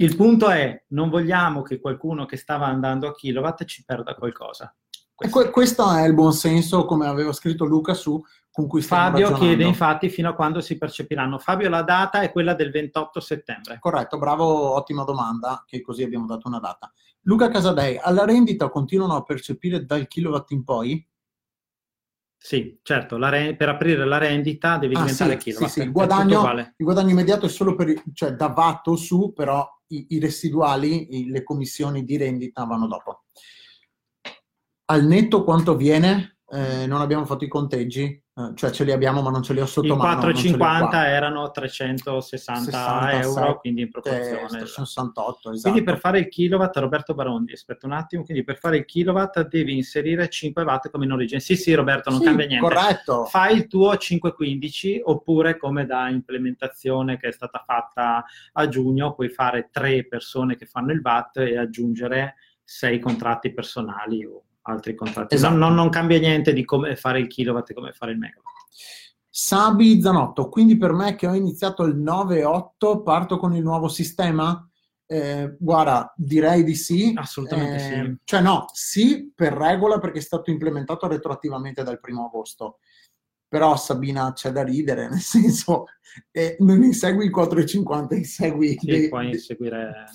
il punto è, non vogliamo che qualcuno che stava andando a kilowatt ci perda qualcosa. Questo, questo è il buon senso, come aveva scritto Luca su con cui Fabio ragionando. chiede infatti fino a quando si percepiranno. Fabio, la data è quella del 28 settembre. Corretto, bravo, ottima domanda, che così abbiamo dato una data. Luca Casadei, alla rendita continuano a percepire dal kilowatt in poi? Sì, certo, re- per aprire la rendita devi ah, diventare sì, kilowatt. Sì, sì. Il, guadagno, il guadagno immediato è solo per, cioè da vatto su, però i, i residuali, i, le commissioni di rendita vanno dopo. Al netto quanto viene? Eh, non abbiamo fatto i conteggi, cioè ce li abbiamo ma non ce li ho sotto I mano. I 4,50 erano 360 67, euro, quindi in proporzione. 68, esatto. Quindi per fare il kilowatt, Roberto Barondi, aspetta un attimo, quindi per fare il kilowatt devi inserire 5 watt come in origine. Sì, sì, Roberto, non sì, cambia niente. Corretto. Fai il tuo 515 oppure come da implementazione che è stata fatta a giugno, puoi fare 3 persone che fanno il watt e aggiungere 6 contratti personali o altri contratti. Esatto. Non, non, cambia niente di come fare il kilowatt e come fare il megawatt. Sabi Zanotto, quindi per me che ho iniziato il 9.8 parto con il nuovo sistema? Eh, guarda, direi di sì. Assolutamente eh, sì. Cioè no, sì per regola perché è stato implementato retroattivamente dal primo agosto. Però Sabina c'è da ridere, [LAUGHS] nel senso, eh, non insegui il 4,50, insegui... Sì, puoi inseguire...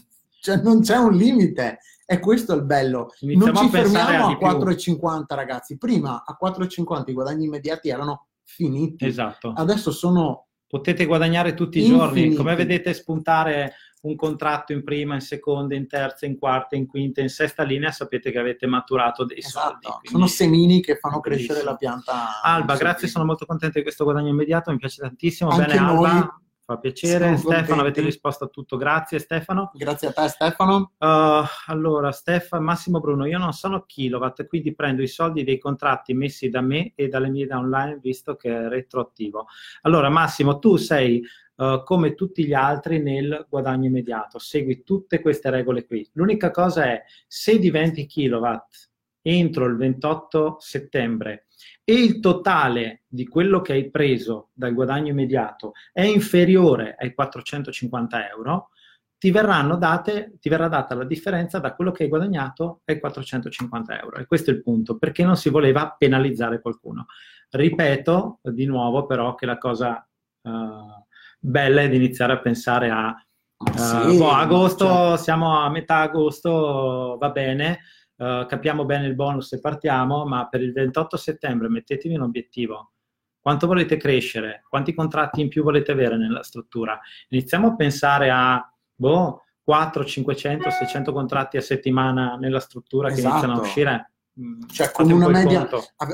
Cioè non c'è un limite. E questo è il bello. Iniziamo non ci fermiamo a 4,50 ragazzi. Prima a 4,50 i guadagni immediati erano finiti. Esatto. Adesso sono... Potete guadagnare tutti i infiniti. giorni. Come vedete spuntare un contratto in prima, in seconda, in terza, in quarta, in quinta, in sesta linea, sapete che avete maturato dei esatto. soldi. Sono semini che fanno crescere la pianta. Alba, grazie, sono molto contento di questo guadagno immediato, mi piace tantissimo. Anche Bene, noi, Alba Fa piacere. Stefano, avete risposto a tutto. Grazie Stefano. Grazie a te Stefano. Uh, allora, Stefano, Massimo Bruno, io non sono kilowatt, quindi prendo i soldi dei contratti messi da me e dalle mie downline, visto che è retroattivo. Allora, Massimo, tu sei uh, come tutti gli altri nel guadagno immediato, segui tutte queste regole qui. L'unica cosa è, se diventi kilowatt entro il 28 settembre e il totale di quello che hai preso dal guadagno immediato è inferiore ai 450 euro, ti, date, ti verrà data la differenza da quello che hai guadagnato ai 450 euro. E questo è il punto, perché non si voleva penalizzare qualcuno. Ripeto di nuovo però che la cosa uh, bella è di iniziare a pensare a uh, sì, boh, agosto, cioè... siamo a metà agosto, va bene, uh, capiamo bene il bonus e partiamo, ma per il 28 settembre mettetevi un obiettivo. Quanto volete crescere? Quanti contratti in più volete avere nella struttura? Iniziamo a pensare a boh, 4, 500, 600 contratti a settimana nella struttura esatto. che iniziano a uscire. Mm, cioè, con una media,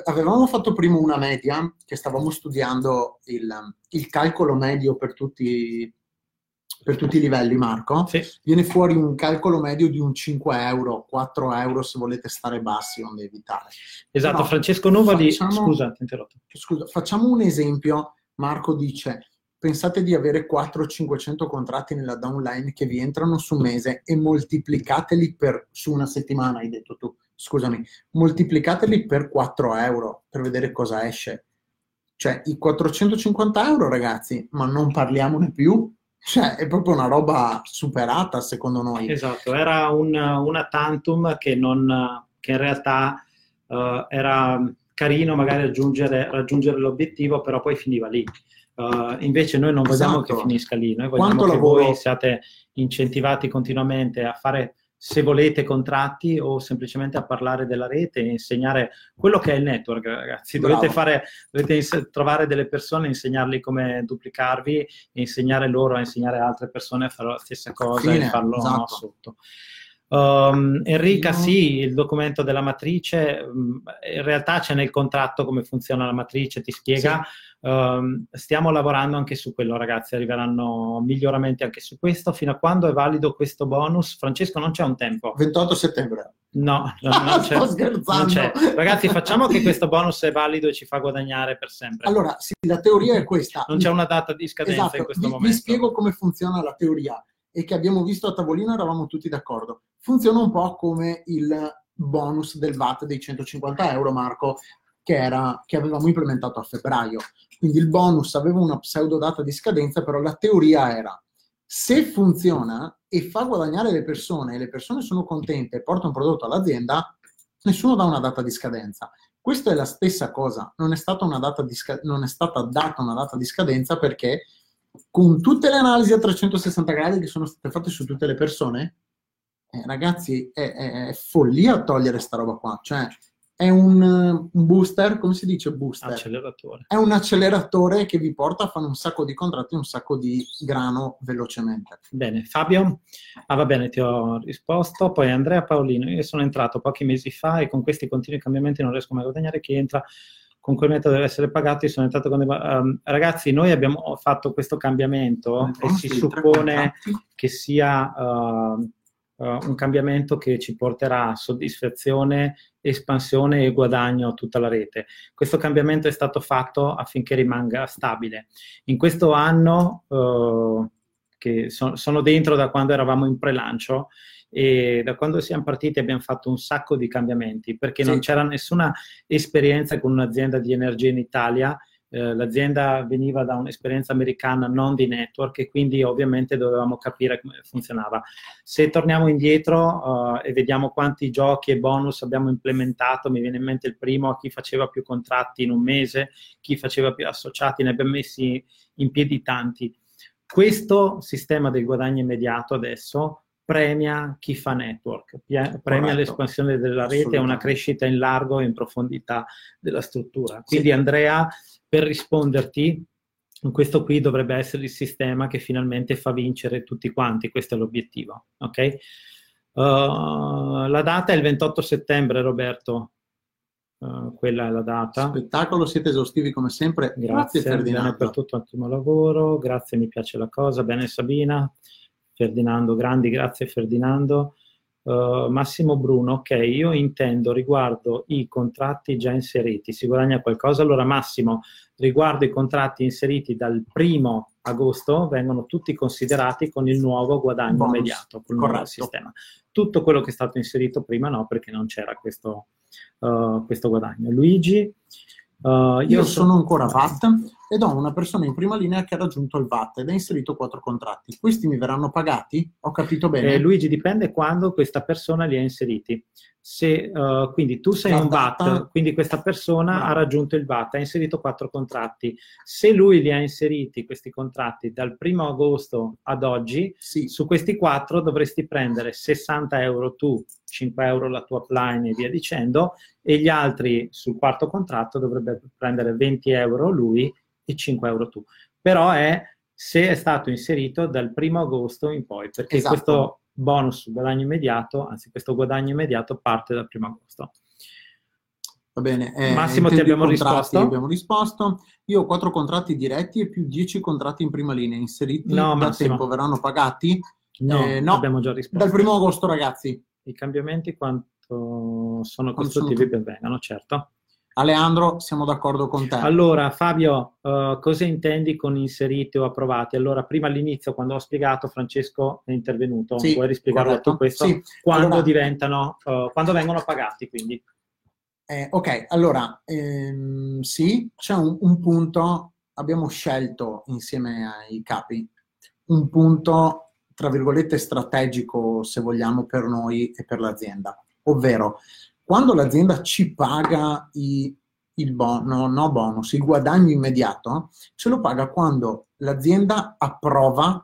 avevamo fatto prima una media che stavamo studiando il, il calcolo medio per tutti, per tutti i livelli, Marco, sì. viene fuori un calcolo medio di un 5 euro, 4 euro se volete stare bassi, onde evitare. Esatto, Però Francesco Novali, facciamo, scusa, ti interrotto. Scusa, facciamo un esempio. Marco dice, pensate di avere 400-500 contratti nella downline che vi entrano su un mese e moltiplicateli per, su una settimana, hai detto tu, scusami, moltiplicateli per 4 euro per vedere cosa esce. Cioè, i 450 euro, ragazzi, ma non parliamone più, cioè, è proprio una roba superata, secondo noi. Esatto, era un, una tantum che, non, che in realtà uh, era carino magari raggiungere, raggiungere, l'obiettivo, però poi finiva lì. Uh, invece noi non vogliamo esatto. che finisca lì, noi vogliamo Quanto che lavoro... voi siate incentivati continuamente a fare se volete contratti o semplicemente a parlare della rete e insegnare quello che è il network, ragazzi. Dovete, fare, dovete ins- trovare delle persone, insegnarli come duplicarvi e insegnare loro a insegnare altre persone a fare la stessa cosa Fine, e farlo esatto. sotto. Um, Enrica, sì, il documento della matrice, mm, in realtà c'è nel contratto come funziona la matrice, ti spiega. Sì. Um, stiamo lavorando anche su quello, ragazzi, arriveranno miglioramenti anche su questo. Fino a quando è valido questo bonus? Francesco, non c'è un tempo. 28 settembre. No, no non, c'è, [LAUGHS] non, c'è, Ragazzi, facciamo che questo bonus è valido e ci fa guadagnare per sempre. Allora, sì, la teoria è questa. Non c'è una data di scadenza esatto. in questo vi, momento. Vi spiego come funziona la teoria e che abbiamo visto a tavolino eravamo tutti d'accordo. Funziona un po' come il bonus del VAT dei 150 euro, Marco, che, era, che avevamo implementato a febbraio. Quindi il bonus aveva una pseudo data di scadenza, però la teoria era se funziona e fa guadagnare le persone e le persone sono contente e porta un prodotto all'azienda, nessuno dà una data di scadenza. Questa è la stessa cosa, non è stata, sca- non è stata data una data di scadenza perché con tutte le analisi a 360 gradi che sono state fatte su tutte le persone, eh, ragazzi, è, è, è, follia togliere sta roba qua. Cioè, è un, un, booster, come si dice booster? Acceleratore. È un acceleratore che vi porta a fare un sacco di contratti, un sacco di grano velocemente. Bene, Fabio? Ah, va bene, ti ho risposto. Poi Andrea Paolino, io sono entrato pochi mesi fa e con questi continui cambiamenti non riesco mai a guadagnare. Chi entra con quel metodo deve essere pagato. Io sono entrato con... Um, ragazzi, noi abbiamo fatto questo cambiamento e si suppone che sia uh, uh, un cambiamento che ci porterà soddisfazione, espansione e guadagno a tutta la rete. Questo cambiamento è stato fatto affinché rimanga stabile. In questo anno, uh, che so, sono dentro da quando eravamo in pre-lancio, e da quando siamo partiti abbiamo fatto un sacco di cambiamenti perché sì. non c'era nessuna esperienza con un'azienda di energia in Italia. Eh, l'azienda veniva da un'esperienza americana non di network e quindi ovviamente dovevamo capire come funzionava. Se torniamo indietro uh, e vediamo quanti giochi e bonus abbiamo implementato, mi viene in mente il primo a chi faceva più contratti in un mese, chi faceva più associati, ne abbiamo messi in piedi tanti. Questo sistema del guadagno immediato adesso premia chi fa network, premia Corretto. l'espansione della rete e una crescita in largo e in profondità della struttura. Quindi sì. Andrea, per risponderti, questo qui dovrebbe essere il sistema che finalmente fa vincere tutti quanti, questo è l'obiettivo. Ok? Uh, la data è il 28 settembre, Roberto. Uh, quella è la data. Spettacolo, siete esaustivi come sempre. Grazie, grazie Ferdinando. per tutto ottimo lavoro. Grazie, mi piace la cosa. Bene Sabina. Ferdinando Grandi, grazie Ferdinando. Uh, Massimo Bruno, ok, io intendo riguardo i contratti già inseriti, si guadagna qualcosa? Allora Massimo, riguardo i contratti inseriti dal primo agosto vengono tutti considerati con il nuovo guadagno Bonus. immediato, con il nuovo sistema. Tutto quello che è stato inserito prima no, perché non c'era questo, uh, questo guadagno. Luigi, Uh, io, sono ancora VAT ed ho una persona in prima linea che ha raggiunto il VAT ed ha inserito quattro contratti. Questi mi verranno pagati? Ho capito bene? Eh, Luigi, dipende quando questa persona li ha inseriti. Se, uh, quindi tu sei La un data... VAT, quindi questa persona no. ha raggiunto il VAT, ha inserito quattro contratti. Se lui li ha inseriti, questi contratti, dal primo agosto ad oggi, sì. su questi quattro dovresti prendere 60 euro tu, 5 euro la tua upline e via dicendo, e gli altri sul quarto contratto dovrebbe prendere 20 euro lui e 5 euro tu. Però è se è stato inserito dal primo agosto in poi, perché esatto. questo bonus guadagno immediato, anzi questo guadagno immediato parte dal primo agosto. Va bene. Eh, Massimo ti abbiamo risposto? abbiamo risposto. Io ho quattro contratti diretti e più dieci contratti in prima linea inseriti no, da Massimo. tempo. Verranno pagati? No, eh, no, abbiamo già risposto. Dal primo agosto, ragazzi. I cambiamenti quanto sono costruttivi ben vengano, certo. Aleandro, siamo d'accordo con te. Allora, Fabio, uh, cosa intendi con inseriti o approvati? Allora, prima all'inizio, quando ho spiegato, Francesco è intervenuto. Sì, Vuoi rispiegarlo tu questo? Sì. Quando allora, diventano, uh, quando vengono pagati, quindi. Eh, ok, allora, ehm, sì, c'è un, un punto, abbiamo scelto insieme ai capi, un punto, tra virgolette, strategico, se vogliamo, per noi e per l'azienda, ovvero quando l'azienda ci paga i, il bono, no bonus, il guadagno immediato, ce lo paga quando l'azienda approva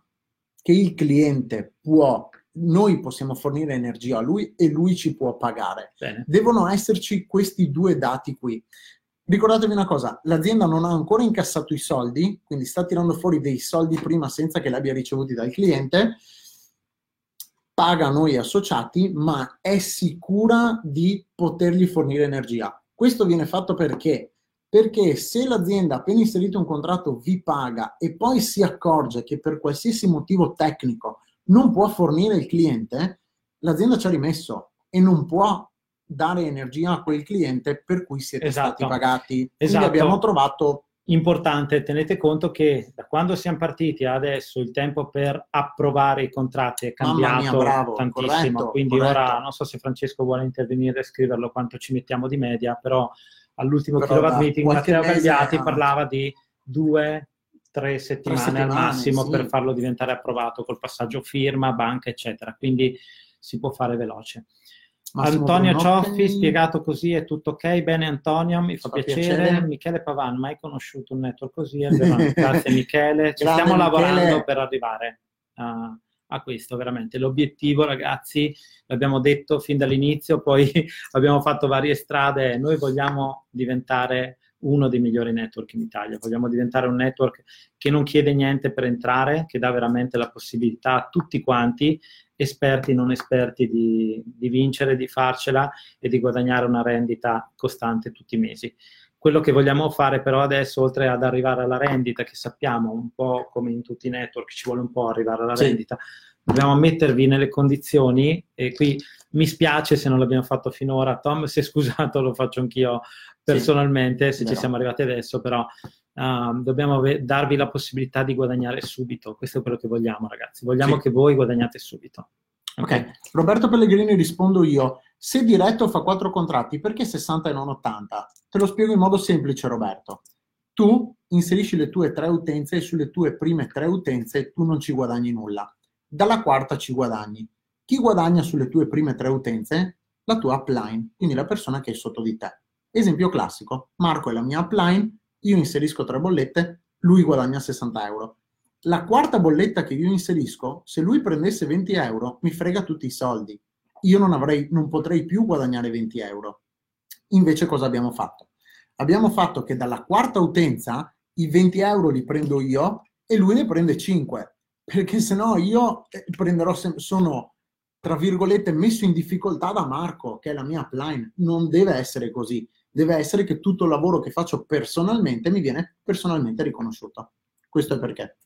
che il cliente può noi possiamo fornire energia a lui e lui ci può pagare. Bene. Devono esserci questi due dati qui. Ricordatevi una cosa, l'azienda non ha ancora incassato i soldi, quindi sta tirando fuori dei soldi prima senza che li abbia ricevuti dal cliente, paga noi associati, ma è sicura di potergli fornire energia. Questo viene fatto perché? Perché se l'azienda appena inserito un contratto vi paga e poi si accorge che per qualsiasi motivo tecnico non può fornire il cliente, l'azienda ci ha rimesso e non può dare energia a quel cliente per cui siete esatto. stati pagati. Esatto. Quindi abbiamo trovato importante, tenete conto che da quando siamo partiti adesso il tempo per approvare i contratti è cambiato mia, bravo, tantissimo, corretto, quindi corretto. ora non so se Francesco vuole intervenire e scriverlo quanto ci mettiamo di media, però all'ultimo Però kilowatt meeting Matteo Gagliati parlava di due, tre settimane, settimane, al massimo sì. per farlo diventare approvato col passaggio firma, banca, eccetera. Quindi si può fare veloce. Massimo Antonio. Cioffi, spiegato così è tutto ok. Bene Antonio, mi fa, Fa piacere. piacere. Michele Pavan, mai conosciuto un network così? [LAUGHS] Grazie Michele, ci Grande stiamo Michele. lavorando per arrivare a, a questo, veramente. L'obiettivo ragazzi, l'abbiamo detto fin dall'inizio, poi [LAUGHS] abbiamo fatto varie strade, noi vogliamo diventare uno dei migliori network in Italia, vogliamo diventare un network che non chiede niente per entrare, che dà veramente la possibilità a tutti quanti esperti e non esperti di, di vincere, di farcela e di guadagnare una rendita costante tutti i mesi. Quello che vogliamo fare però adesso, oltre ad arrivare alla rendita, che sappiamo un po' come in tutti i network ci vuole un po' arrivare alla Sì. rendita, dobbiamo mettervi nelle condizioni, e qui mi spiace se non l'abbiamo fatto finora, Tom si è scusato, lo faccio anch'io personalmente, se ci siamo arrivati adesso, però uh, dobbiamo ave- darvi la possibilità di guadagnare subito, questo è quello che vogliamo ragazzi, vogliamo Sì. che voi guadagnate subito. Ok, Roberto Pellegrini rispondo io. Se diretto fa quattro contratti, perché 60 e non 80? Te lo spiego in modo semplice, Roberto. Tu inserisci le tue tre utenze e sulle tue prime tre utenze tu non ci guadagni nulla. Dalla quarta ci guadagni. Chi guadagna sulle tue prime tre utenze? La tua upline, quindi la persona che è sotto di te. Esempio classico, Marco è la mia upline, io inserisco tre bollette, lui guadagna 60 euro. La quarta bolletta che io inserisco, se lui prendesse 20 euro, mi frega tutti i soldi. Io non, avrei, non potrei più guadagnare 20 euro. Invece cosa abbiamo fatto? Abbiamo fatto che dalla quarta utenza i 20 euro li prendo io e lui ne prende 5, perché se no io eh, prenderò sono tra virgolette messo in difficoltà da Marco, che è la mia upline. Non deve essere così. Deve essere che tutto il lavoro che faccio personalmente mi viene personalmente riconosciuto. Questo è perché.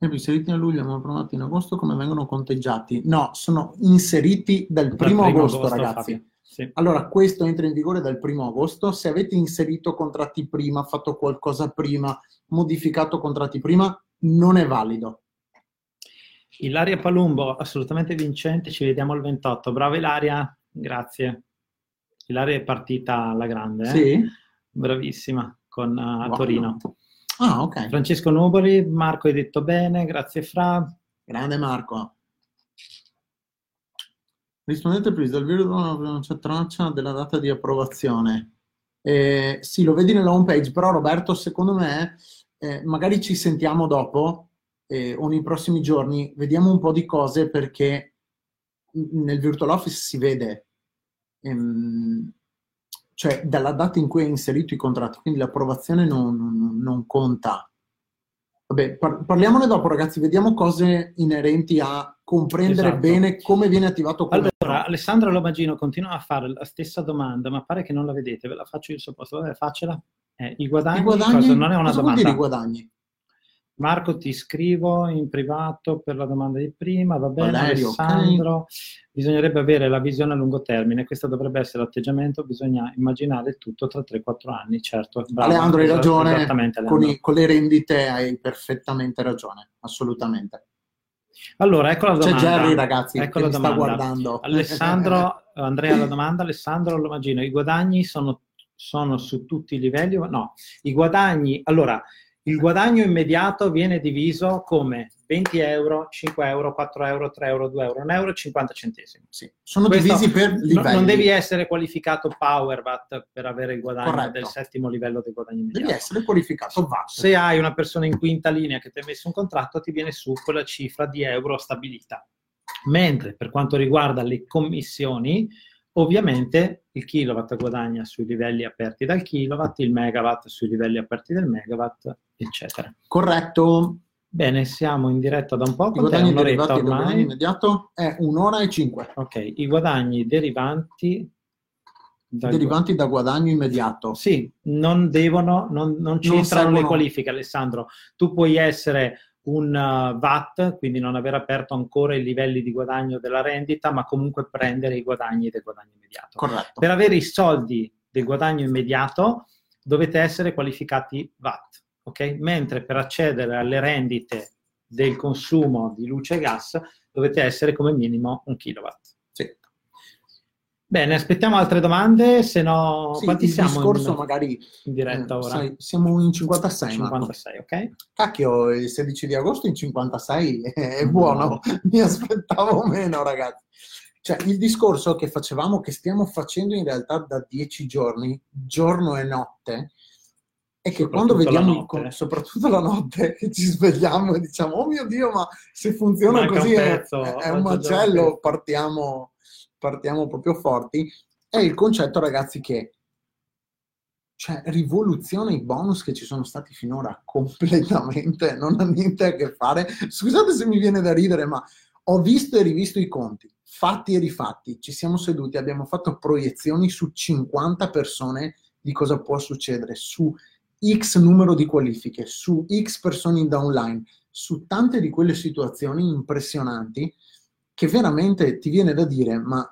Inseriti a luglio, ma provati in agosto, come vengono conteggiati? No, sono inseriti dal Dal primo, agosto, ragazzi. Fabio. Sì. Allora, questo entra in vigore dal primo agosto. Se avete inserito contratti prima, fatto qualcosa prima, modificato contratti prima, non è valido. Ilaria Palumbo, assolutamente vincente, ci vediamo il 28. Brava Ilaria, grazie. Ilaria è partita alla grande, eh? Sì? bravissima, con uh, a Wow. Torino. Ah, ok. Francesco Nuboli, Marco hai detto bene, grazie Fra. Grande Marco. Rispondete please, dal video non c'è traccia della data di approvazione. Eh, sì, lo vedi nella home page, però Roberto, secondo me, eh, magari ci sentiamo dopo eh, o nei prossimi giorni, vediamo un po' di cose perché nel Virtual Office si vede, ehm, cioè dalla data in cui hai inserito i contratti, quindi l'approvazione non, non- conta. Vabbè, par- parliamone dopo, ragazzi. Vediamo cose inerenti a comprendere Esatto. bene come viene attivato come Allora, Alessandro Lomagino continua a fare la stessa domanda, ma pare che non la vedete, ve la faccio io. Vabbè, faccela. Eh, I guadagni, I guadagni, cosa- non è una cosa vuol domanda. dire i guadagni? Marco, ti scrivo in privato per la domanda di prima, va bene Valerio, Alessandro. Bisognerebbe avere la visione a lungo termine, questo dovrebbe essere l'atteggiamento, bisogna immaginare tutto tra 3-4 anni, certo. bravo, Aleandro, hai ragione. Esattamente, Con, i- con le rendite hai perfettamente ragione, assolutamente. Allora, ecco la C'è domanda. Jerry, ragazzi, Ecco che sta guardando. Alessandro, [LAUGHS] Andrea la domanda, Alessandro Lomagino, i guadagni sono, sono su tutti i livelli? No, i guadagni, allora, Il guadagno immediato viene diviso come 20 euro, 5 euro, 4 euro, 3 euro, 2 euro, 1 euro e 50 centesimi. Sì. Sono Questo divisi per livelli. Non devi essere qualificato Power VAT per avere il guadagno Corretto. del settimo livello del guadagno immediato. Devi essere qualificato VAT. Se hai una persona in quinta linea che ti ha messo un contratto, ti viene su quella cifra di euro stabilita. Mentre per quanto riguarda le commissioni, ovviamente il kilowatt guadagna sui livelli aperti dal kilowatt, il megawatt sui livelli aperti del megawatt, eccetera. Corretto. Bene, siamo in diretta da un po'. I guadagni derivanti ormai. da guadagno immediato è un'ora e cinque. Ok, i guadagni derivanti da derivanti da guadagno immediato. Sì, non devono, non, non c'entrano le qualifiche, Alessandro. Tu puoi essere un uh, VAT, quindi non aver aperto ancora i livelli di guadagno della rendita, ma comunque prendere i guadagni del guadagno immediato. Corretto. Per avere i soldi del guadagno immediato dovete essere qualificati VAT ok? Mentre per accedere alle rendite del consumo di luce e gas dovete essere come minimo un kilowatt. Bene, aspettiamo altre domande, se no sì, quanti siamo discorso in, magari in diretta eh, ora? Sai, siamo in 56. 56, Marco. ok. Cacchio, il 16 di agosto in 56 è buono, no. [LAUGHS] mi aspettavo meno ragazzi. Cioè, il discorso che facevamo, che stiamo facendo in realtà da dieci giorni, giorno e notte, è che quando vediamo, il, soprattutto la notte, che [LAUGHS] ci svegliamo e diciamo, oh mio Dio, ma se funziona Manca così un pezzo, è, è un macello, partiamo, partiamo proprio forti, è il concetto, ragazzi, che cioè, rivoluziona i bonus che ci sono stati finora [LAUGHS] completamente, non ha niente a che fare. Scusate se mi viene da ridere, ma ho visto e rivisto i conti, fatti e rifatti, ci siamo seduti, abbiamo fatto proiezioni su 50 persone di cosa può succedere, su X numero di qualifiche, su X persone in downline, su tante di quelle situazioni impressionanti che veramente ti viene da dire, ma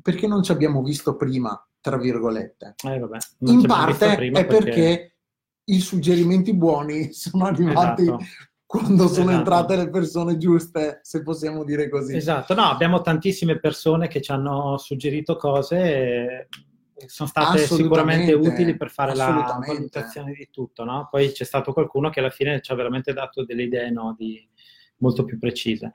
perché non ci abbiamo visto prima, tra virgolette? Eh, vabbè, in parte è perché... perché... i suggerimenti buoni [LAUGHS] sono arrivati esatto. quando sono esatto. entrate le persone giuste, se possiamo dire così. Esatto, no, abbiamo tantissime persone che ci hanno suggerito cose. Sono state sicuramente utili per fare la valutazione di tutto, no? Poi c'è stato qualcuno che alla fine ci ha veramente dato delle idee no, di, molto più precise.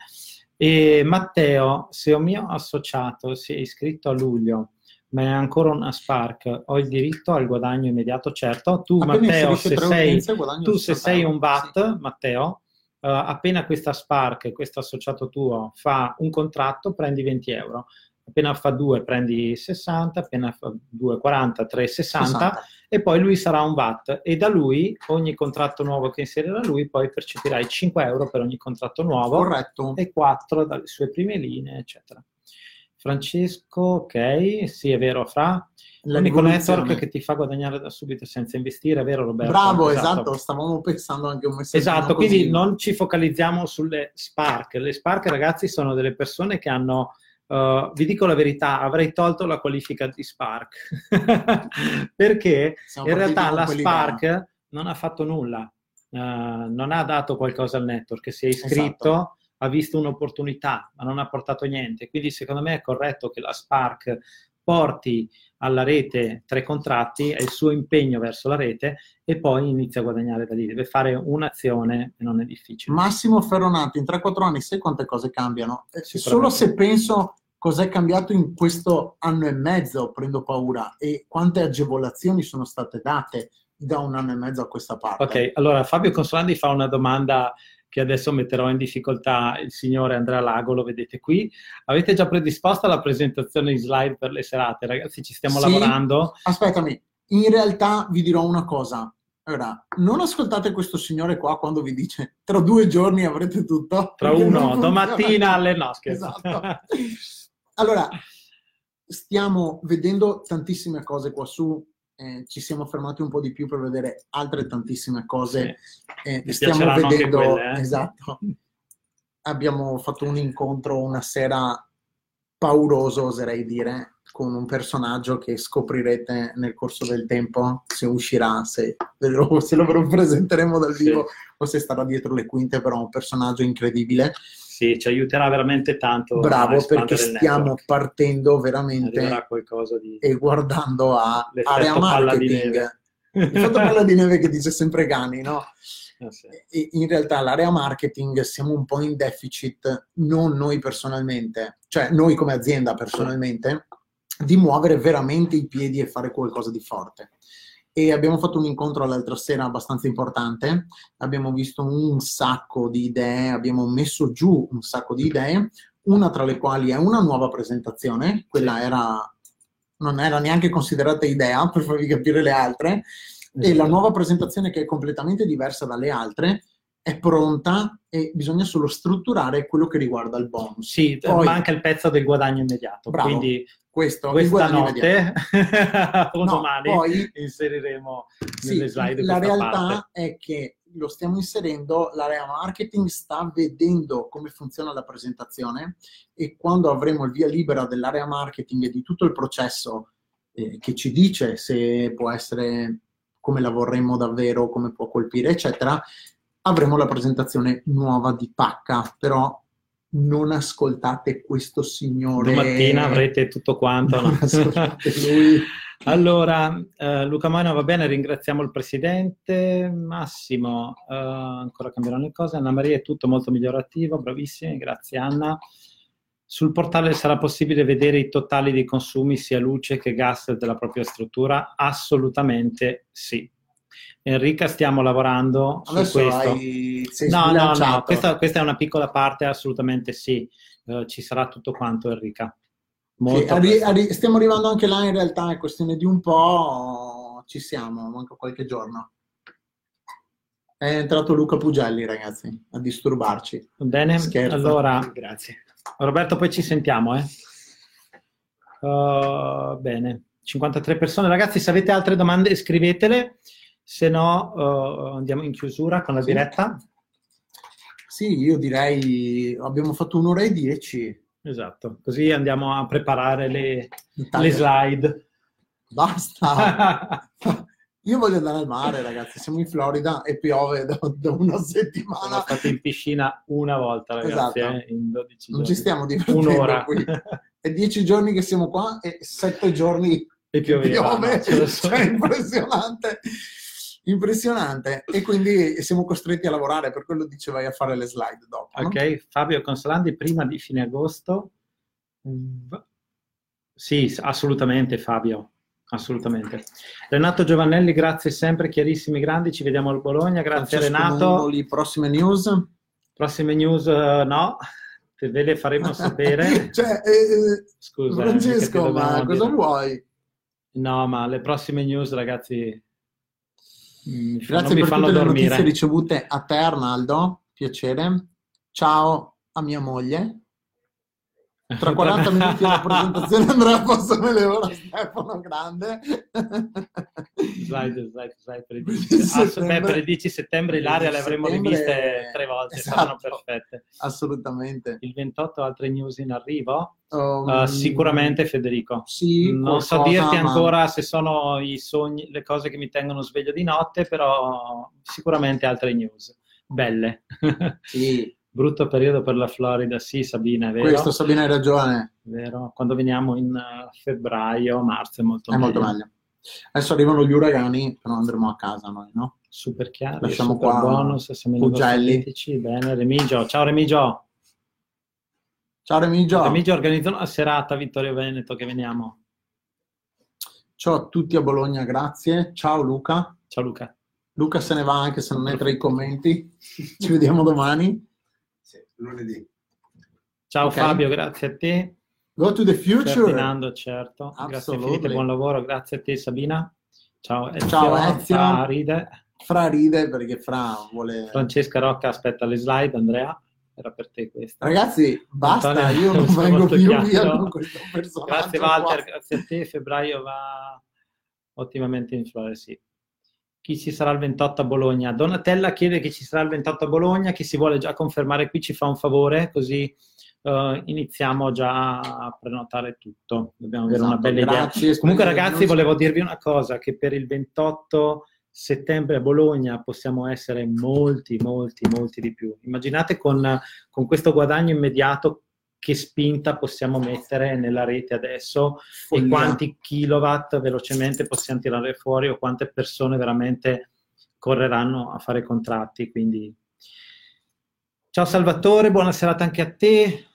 E Matteo, se un mio associato si è iscritto a luglio, ma è ancora una Spark, ho il diritto al guadagno immediato, certo. Tu, appena Matteo, se, sei, tu se sei un VAT, sì. Matteo, uh, appena questa Spark, questo associato tuo, fa un contratto, prendi 20 euro appena fa 2 prendi 60, appena fa 2, 40, 3, 60, 60, e poi lui sarà un VAT e da lui ogni contratto nuovo che inserirà lui poi percepirai 5 euro per ogni contratto nuovo Corretto. e 4 dalle sue prime linee, eccetera. Francesco, ok, sì è vero, Fra. L'unico network che ti fa guadagnare da subito senza investire, è vero Roberto? Bravo, esatto, esatto. stavamo pensando anche un messaggio. Esatto, quindi così. non ci focalizziamo sulle Spark. Le Spark, ragazzi, sono delle persone che hanno Uh, vi dico la verità, avrei tolto la qualifica di Spark [LAUGHS] perché Siamo in realtà la Spark là. non ha fatto nulla, uh, non ha dato qualcosa al network, si è iscritto, esatto. ha visto un'opportunità, ma non ha portato niente. Quindi secondo me è corretto che la Spark porti alla rete tre contratti, è il suo impegno verso la rete e poi inizia a guadagnare da lì. Deve fare un'azione e non è difficile. Massimo Ferronato, in 3-4 anni sai quante cose cambiano? Eh, solo se penso cosa è cambiato in questo anno e mezzo, prendo paura, e quante agevolazioni sono state date da un anno e mezzo a questa parte. Ok, allora Fabio Consolandi fa una domanda che adesso metterò in difficoltà il signore Andrea Lago, lo vedete qui. Avete già predisposta la presentazione in slide per le serate, ragazzi? Ci stiamo sì? lavorando. Aspettami, in realtà vi dirò una cosa. Allora, non ascoltate questo signore qua quando vi dice tra due giorni avrete tutto. Tra uno, domattina alle [LAUGHS] no, Esatto. [LAUGHS] Allora, stiamo vedendo tantissime cose qua su, eh, ci siamo fermati un po' di più per vedere altre tantissime cose. Eh, stiamo vedendo, quelle, eh? esatto, [LAUGHS] abbiamo fatto un incontro una sera pauroso, oserei dire, con un personaggio che scoprirete nel corso del tempo, se uscirà, se, se lo presenteremo dal vivo sì. o se starà dietro le quinte, però un personaggio incredibile sì, ci aiuterà veramente tanto. Bravo, perché stiamo partendo veramente di... e guardando a area marketing. Il fatto palla di neve che dice sempre Gani, no? Oh, sì. in realtà l'area marketing siamo un po' in deficit, non noi personalmente, cioè noi come azienda personalmente, di muovere veramente i piedi e fare qualcosa di forte. E abbiamo fatto un incontro l'altra sera abbastanza importante, abbiamo visto un sacco di idee, abbiamo messo giù un sacco di idee, una tra le quali è una nuova presentazione, quella era, non era neanche considerata idea [LAUGHS] per farvi capire le altre, esatto. e la nuova presentazione che è completamente diversa dalle altre è pronta e bisogna solo strutturare quello che riguarda il bonus. Sì, Poi, manca il pezzo del guadagno immediato. Bravo, quindi questo, questa notte? o [LAUGHS] no, domani poi, inseriremo sì, nelle slide La realtà parte. è che lo stiamo inserendo, l'area marketing sta vedendo come funziona la presentazione e quando avremo il via libera dell'area marketing e di tutto il processo eh, che ci dice se può essere come la vorremmo davvero, come può colpire, eccetera, avremo la presentazione nuova di pacca, però non ascoltate questo signore. Domattina avrete tutto quanto. No? [LAUGHS] allora, eh, Luca Moina va bene, ringraziamo il presidente. Massimo, eh, ancora cambieranno le cose. Anna Maria è tutto molto migliorativo, bravissimi, grazie Anna. Sul portale sarà possibile vedere i totali dei consumi sia luce che gas della propria struttura? Assolutamente sì. Enrica, stiamo lavorando Adesso su questo. Hai... no, no, no, questa, questa, è una piccola parte, assolutamente sì. Uh, ci sarà tutto quanto, Enrica. Sì, arri- arri- stiamo arrivando anche là, in realtà è questione di un po', ci siamo, manca qualche giorno. È entrato Luca Pugelli, ragazzi, a disturbarci. Bene, Scherzo. allora, grazie. Roberto, poi ci sentiamo, eh. Uh, bene, 53 persone. Ragazzi, se avete altre domande scrivetele se no uh, andiamo in chiusura con la sì. diretta. Sì, io direi abbiamo fatto un'ora e dieci. Esatto, così andiamo a preparare le, le slide. Basta! [LAUGHS] Io voglio andare al mare, ragazzi. Siamo in Florida e piove da, da una settimana. Sono stato in piscina una volta, ragazzi, esatto. eh, in 12 giorni. Non ci stiamo divertendo Un'ora. qui. È dieci giorni che siamo qua e sette giorni e pioveva, piove. No, cioè, è impressionante impressionante e quindi siamo costretti a lavorare, per quello dicevai a fare le slide dopo. Ok, no? Fabio Consolandi prima di fine agosto. Sì, assolutamente Fabio, assolutamente. Renato Giovannelli, grazie sempre, chiarissimi grandi, ci vediamo al Bologna, grazie Francesco Renato. Mongoli, prossime news? Prossime news uh, no, ve le faremo [LAUGHS] sapere. cioè, eh, Scusa, Francesco, ma cosa dire. vuoi? No, ma le prossime news, ragazzi, Mm, Grazie per tutte le notizie ricevute a te Arnaldo, piacere. Ciao a mia moglie. Tra 40 minuti la presentazione Andrea Passamele ora Stefano Grande. Slide, slide, slide per il 10 settembre. per il 10 settembre Ilaria le avremmo riviste tre volte, esatto, saranno perfette. Assolutamente. Il 28 altre news in arrivo? Um, uh, sicuramente Federico. Sì, non so dirti ancora se sono i sogni, le cose che mi tengono sveglio di notte, però sicuramente altre news. Belle. Sì. Brutto periodo per la Florida, sì Sabina, è vero? Questo Sabina hai ragione. Vero, quando veniamo in uh, febbraio, marzo è molto è meglio. molto meglio. Adesso arrivano gli uragani, però andremo a casa noi, no? Super chiaro, Lasciamo super qua bonus, siamo Pugelli. Bene, Remigio. Ciao Remigio. Ciao Remigio. Remigio organizza una serata Vittorio Veneto che veniamo. Ciao a tutti a Bologna, grazie. Ciao Luca. Ciao Luca. Luca se ne va anche se non è tra i commenti. Ci vediamo domani lunedì. Ciao okay. Fabio, grazie a te. Go to the future. Ferdinando, certo. Absolutely. Grazie Filippo, buon lavoro. Grazie a te Sabina. Ciao Ezio. Ciao Ezio. Fra ride. Fra ride perché Fra vuole... Francesca Rocca aspetta le slide, Andrea. Era per te questa. Ragazzi, basta, Antonio, io non [LAUGHS] vengo più chiaro. via con questo personaggio. Grazie Walter, qua. grazie a te. Febbraio va ottimamente in flore, sì chi ci sarà il 28 a Bologna. Donatella chiede chi ci sarà il 28 a Bologna, chi si vuole già confermare qui ci fa un favore, così uh, iniziamo già a prenotare tutto. Dobbiamo avere esatto, una bella grazie, idea. Comunque ragazzi, volevo dirvi una cosa, che per il 28 settembre a Bologna possiamo essere molti, molti, molti di più. Immaginate con, con questo guadagno immediato che spinta possiamo mettere nella rete adesso Follia. e quanti kilowatt velocemente possiamo tirare fuori o quante persone veramente correranno a fare contratti, quindi... Ciao Salvatore, buona serata anche a te.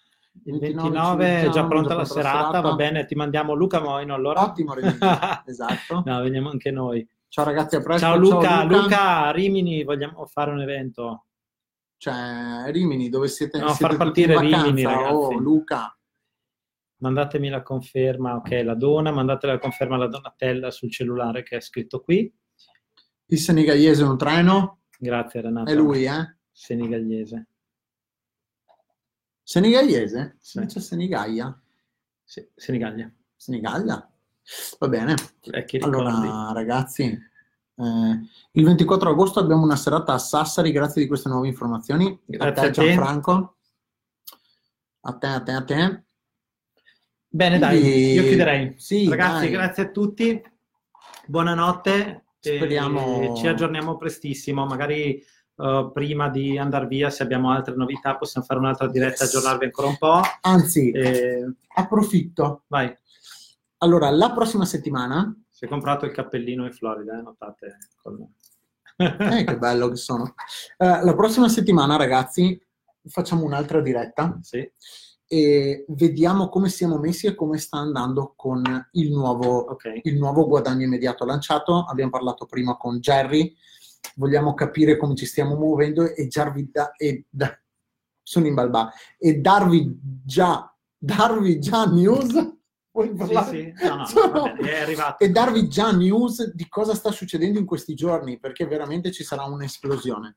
Il 29, è già pronta la serata, serata, va bene, ti mandiamo Luca Moino allora. Ottimo, [LAUGHS] esatto. no, veniamo anche noi. Ciao ragazzi, a presto. Ciao Luca, Ciao Luca. Luca, Rimini vogliamo fare un evento. Cioè, Rimini, dove siete? No, siete far partire vacanza, Rimini, ragazzi. Oh, Luca. Mandatemi la conferma, ok, la dona, mandate la conferma alla Donatella sul cellulare che è scritto qui. Il Senigalliese un treno? Grazie Renato. È lui, eh? Senigalliese. Senigalliese? Sì. C'è Senigallia? Sì, Senigallia. Senigallia? Va bene. Allora, ragazzi, eh, il 24 agosto abbiamo una serata a Sassari, grazie di queste nuove informazioni. Grazie a te, Gianfranco. A te, a te, a te. Bene, dai, io chiuderei. Sì, ragazzi, dai. grazie a tutti. Buonanotte. Speriamo. ci aggiorniamo prestissimo, magari uh, prima di andare via, se abbiamo altre novità, possiamo fare un'altra diretta, aggiornarvi ancora un po'. Anzi, e... approfitto. Vai. Allora, la prossima settimana... Si è comprato il cappellino in Florida, eh? notate? Con... [LAUGHS] eh, che bello che sono. Uh, la prossima settimana, ragazzi, facciamo un'altra diretta. Sì. E vediamo come siamo messi e come sta andando con il nuovo, okay. il nuovo guadagno immediato lanciato. Abbiamo parlato prima con Jerry, vogliamo capire come ci stiamo muovendo e, da, e da, sono in balba, e darvi già, darvi già news sì, sì. No, no, Sono... E darvi già news di cosa sta succedendo in questi giorni, perché veramente ci sarà un'esplosione.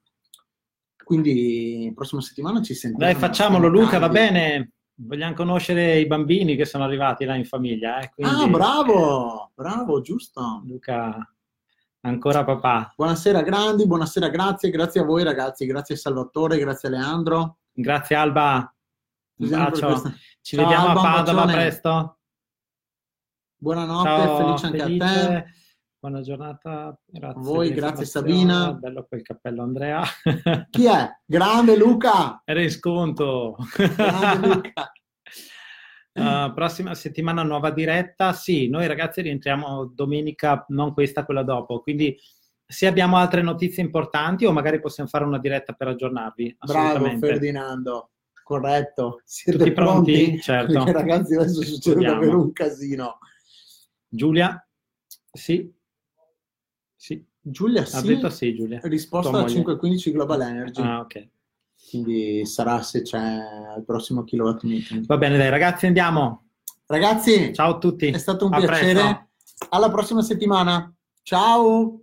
Quindi, prossima settimana ci sentiamo. Dai, facciamolo, Luca, va bene. Vogliamo conoscere i bambini che sono arrivati là in famiglia. Eh? Quindi... Ah, bravo, bravo, giusto. Luca, ancora papà. Buonasera, grandi, buonasera, grazie, grazie a voi ragazzi, grazie Salvatore, grazie Leandro. Grazie Alba. Un bacio. Ci Ciao, vediamo Alba, a Padova presto. Buonanotte, Ciao, felice anche felice. a te. Buona giornata, grazie. A voi, grazie Sabina. Bello quel cappello Andrea. [LAUGHS] Chi è? Grande Luca! Era in sconto. Grande Luca. Uh, [LAUGHS] prossima settimana nuova diretta. Sì, noi ragazzi rientriamo domenica, non questa, quella dopo. Quindi se abbiamo altre notizie importanti o magari possiamo fare una diretta per aggiornarvi. Bravo Ferdinando, corretto. Siete Tutti pronti? pronti? Certo. Perché ragazzi adesso succede davvero un casino. Giulia? Sì. Sì. Giulia sì. Ha detto sì, Giulia. Risposta al 515 Global Energy. Ah, ok. Quindi sarà se c'è il prossimo kilowatt meeting. Va bene, dai ragazzi, andiamo. Ragazzi, ciao a tutti. È stato un a piacere. Presto. Alla prossima settimana. Ciao.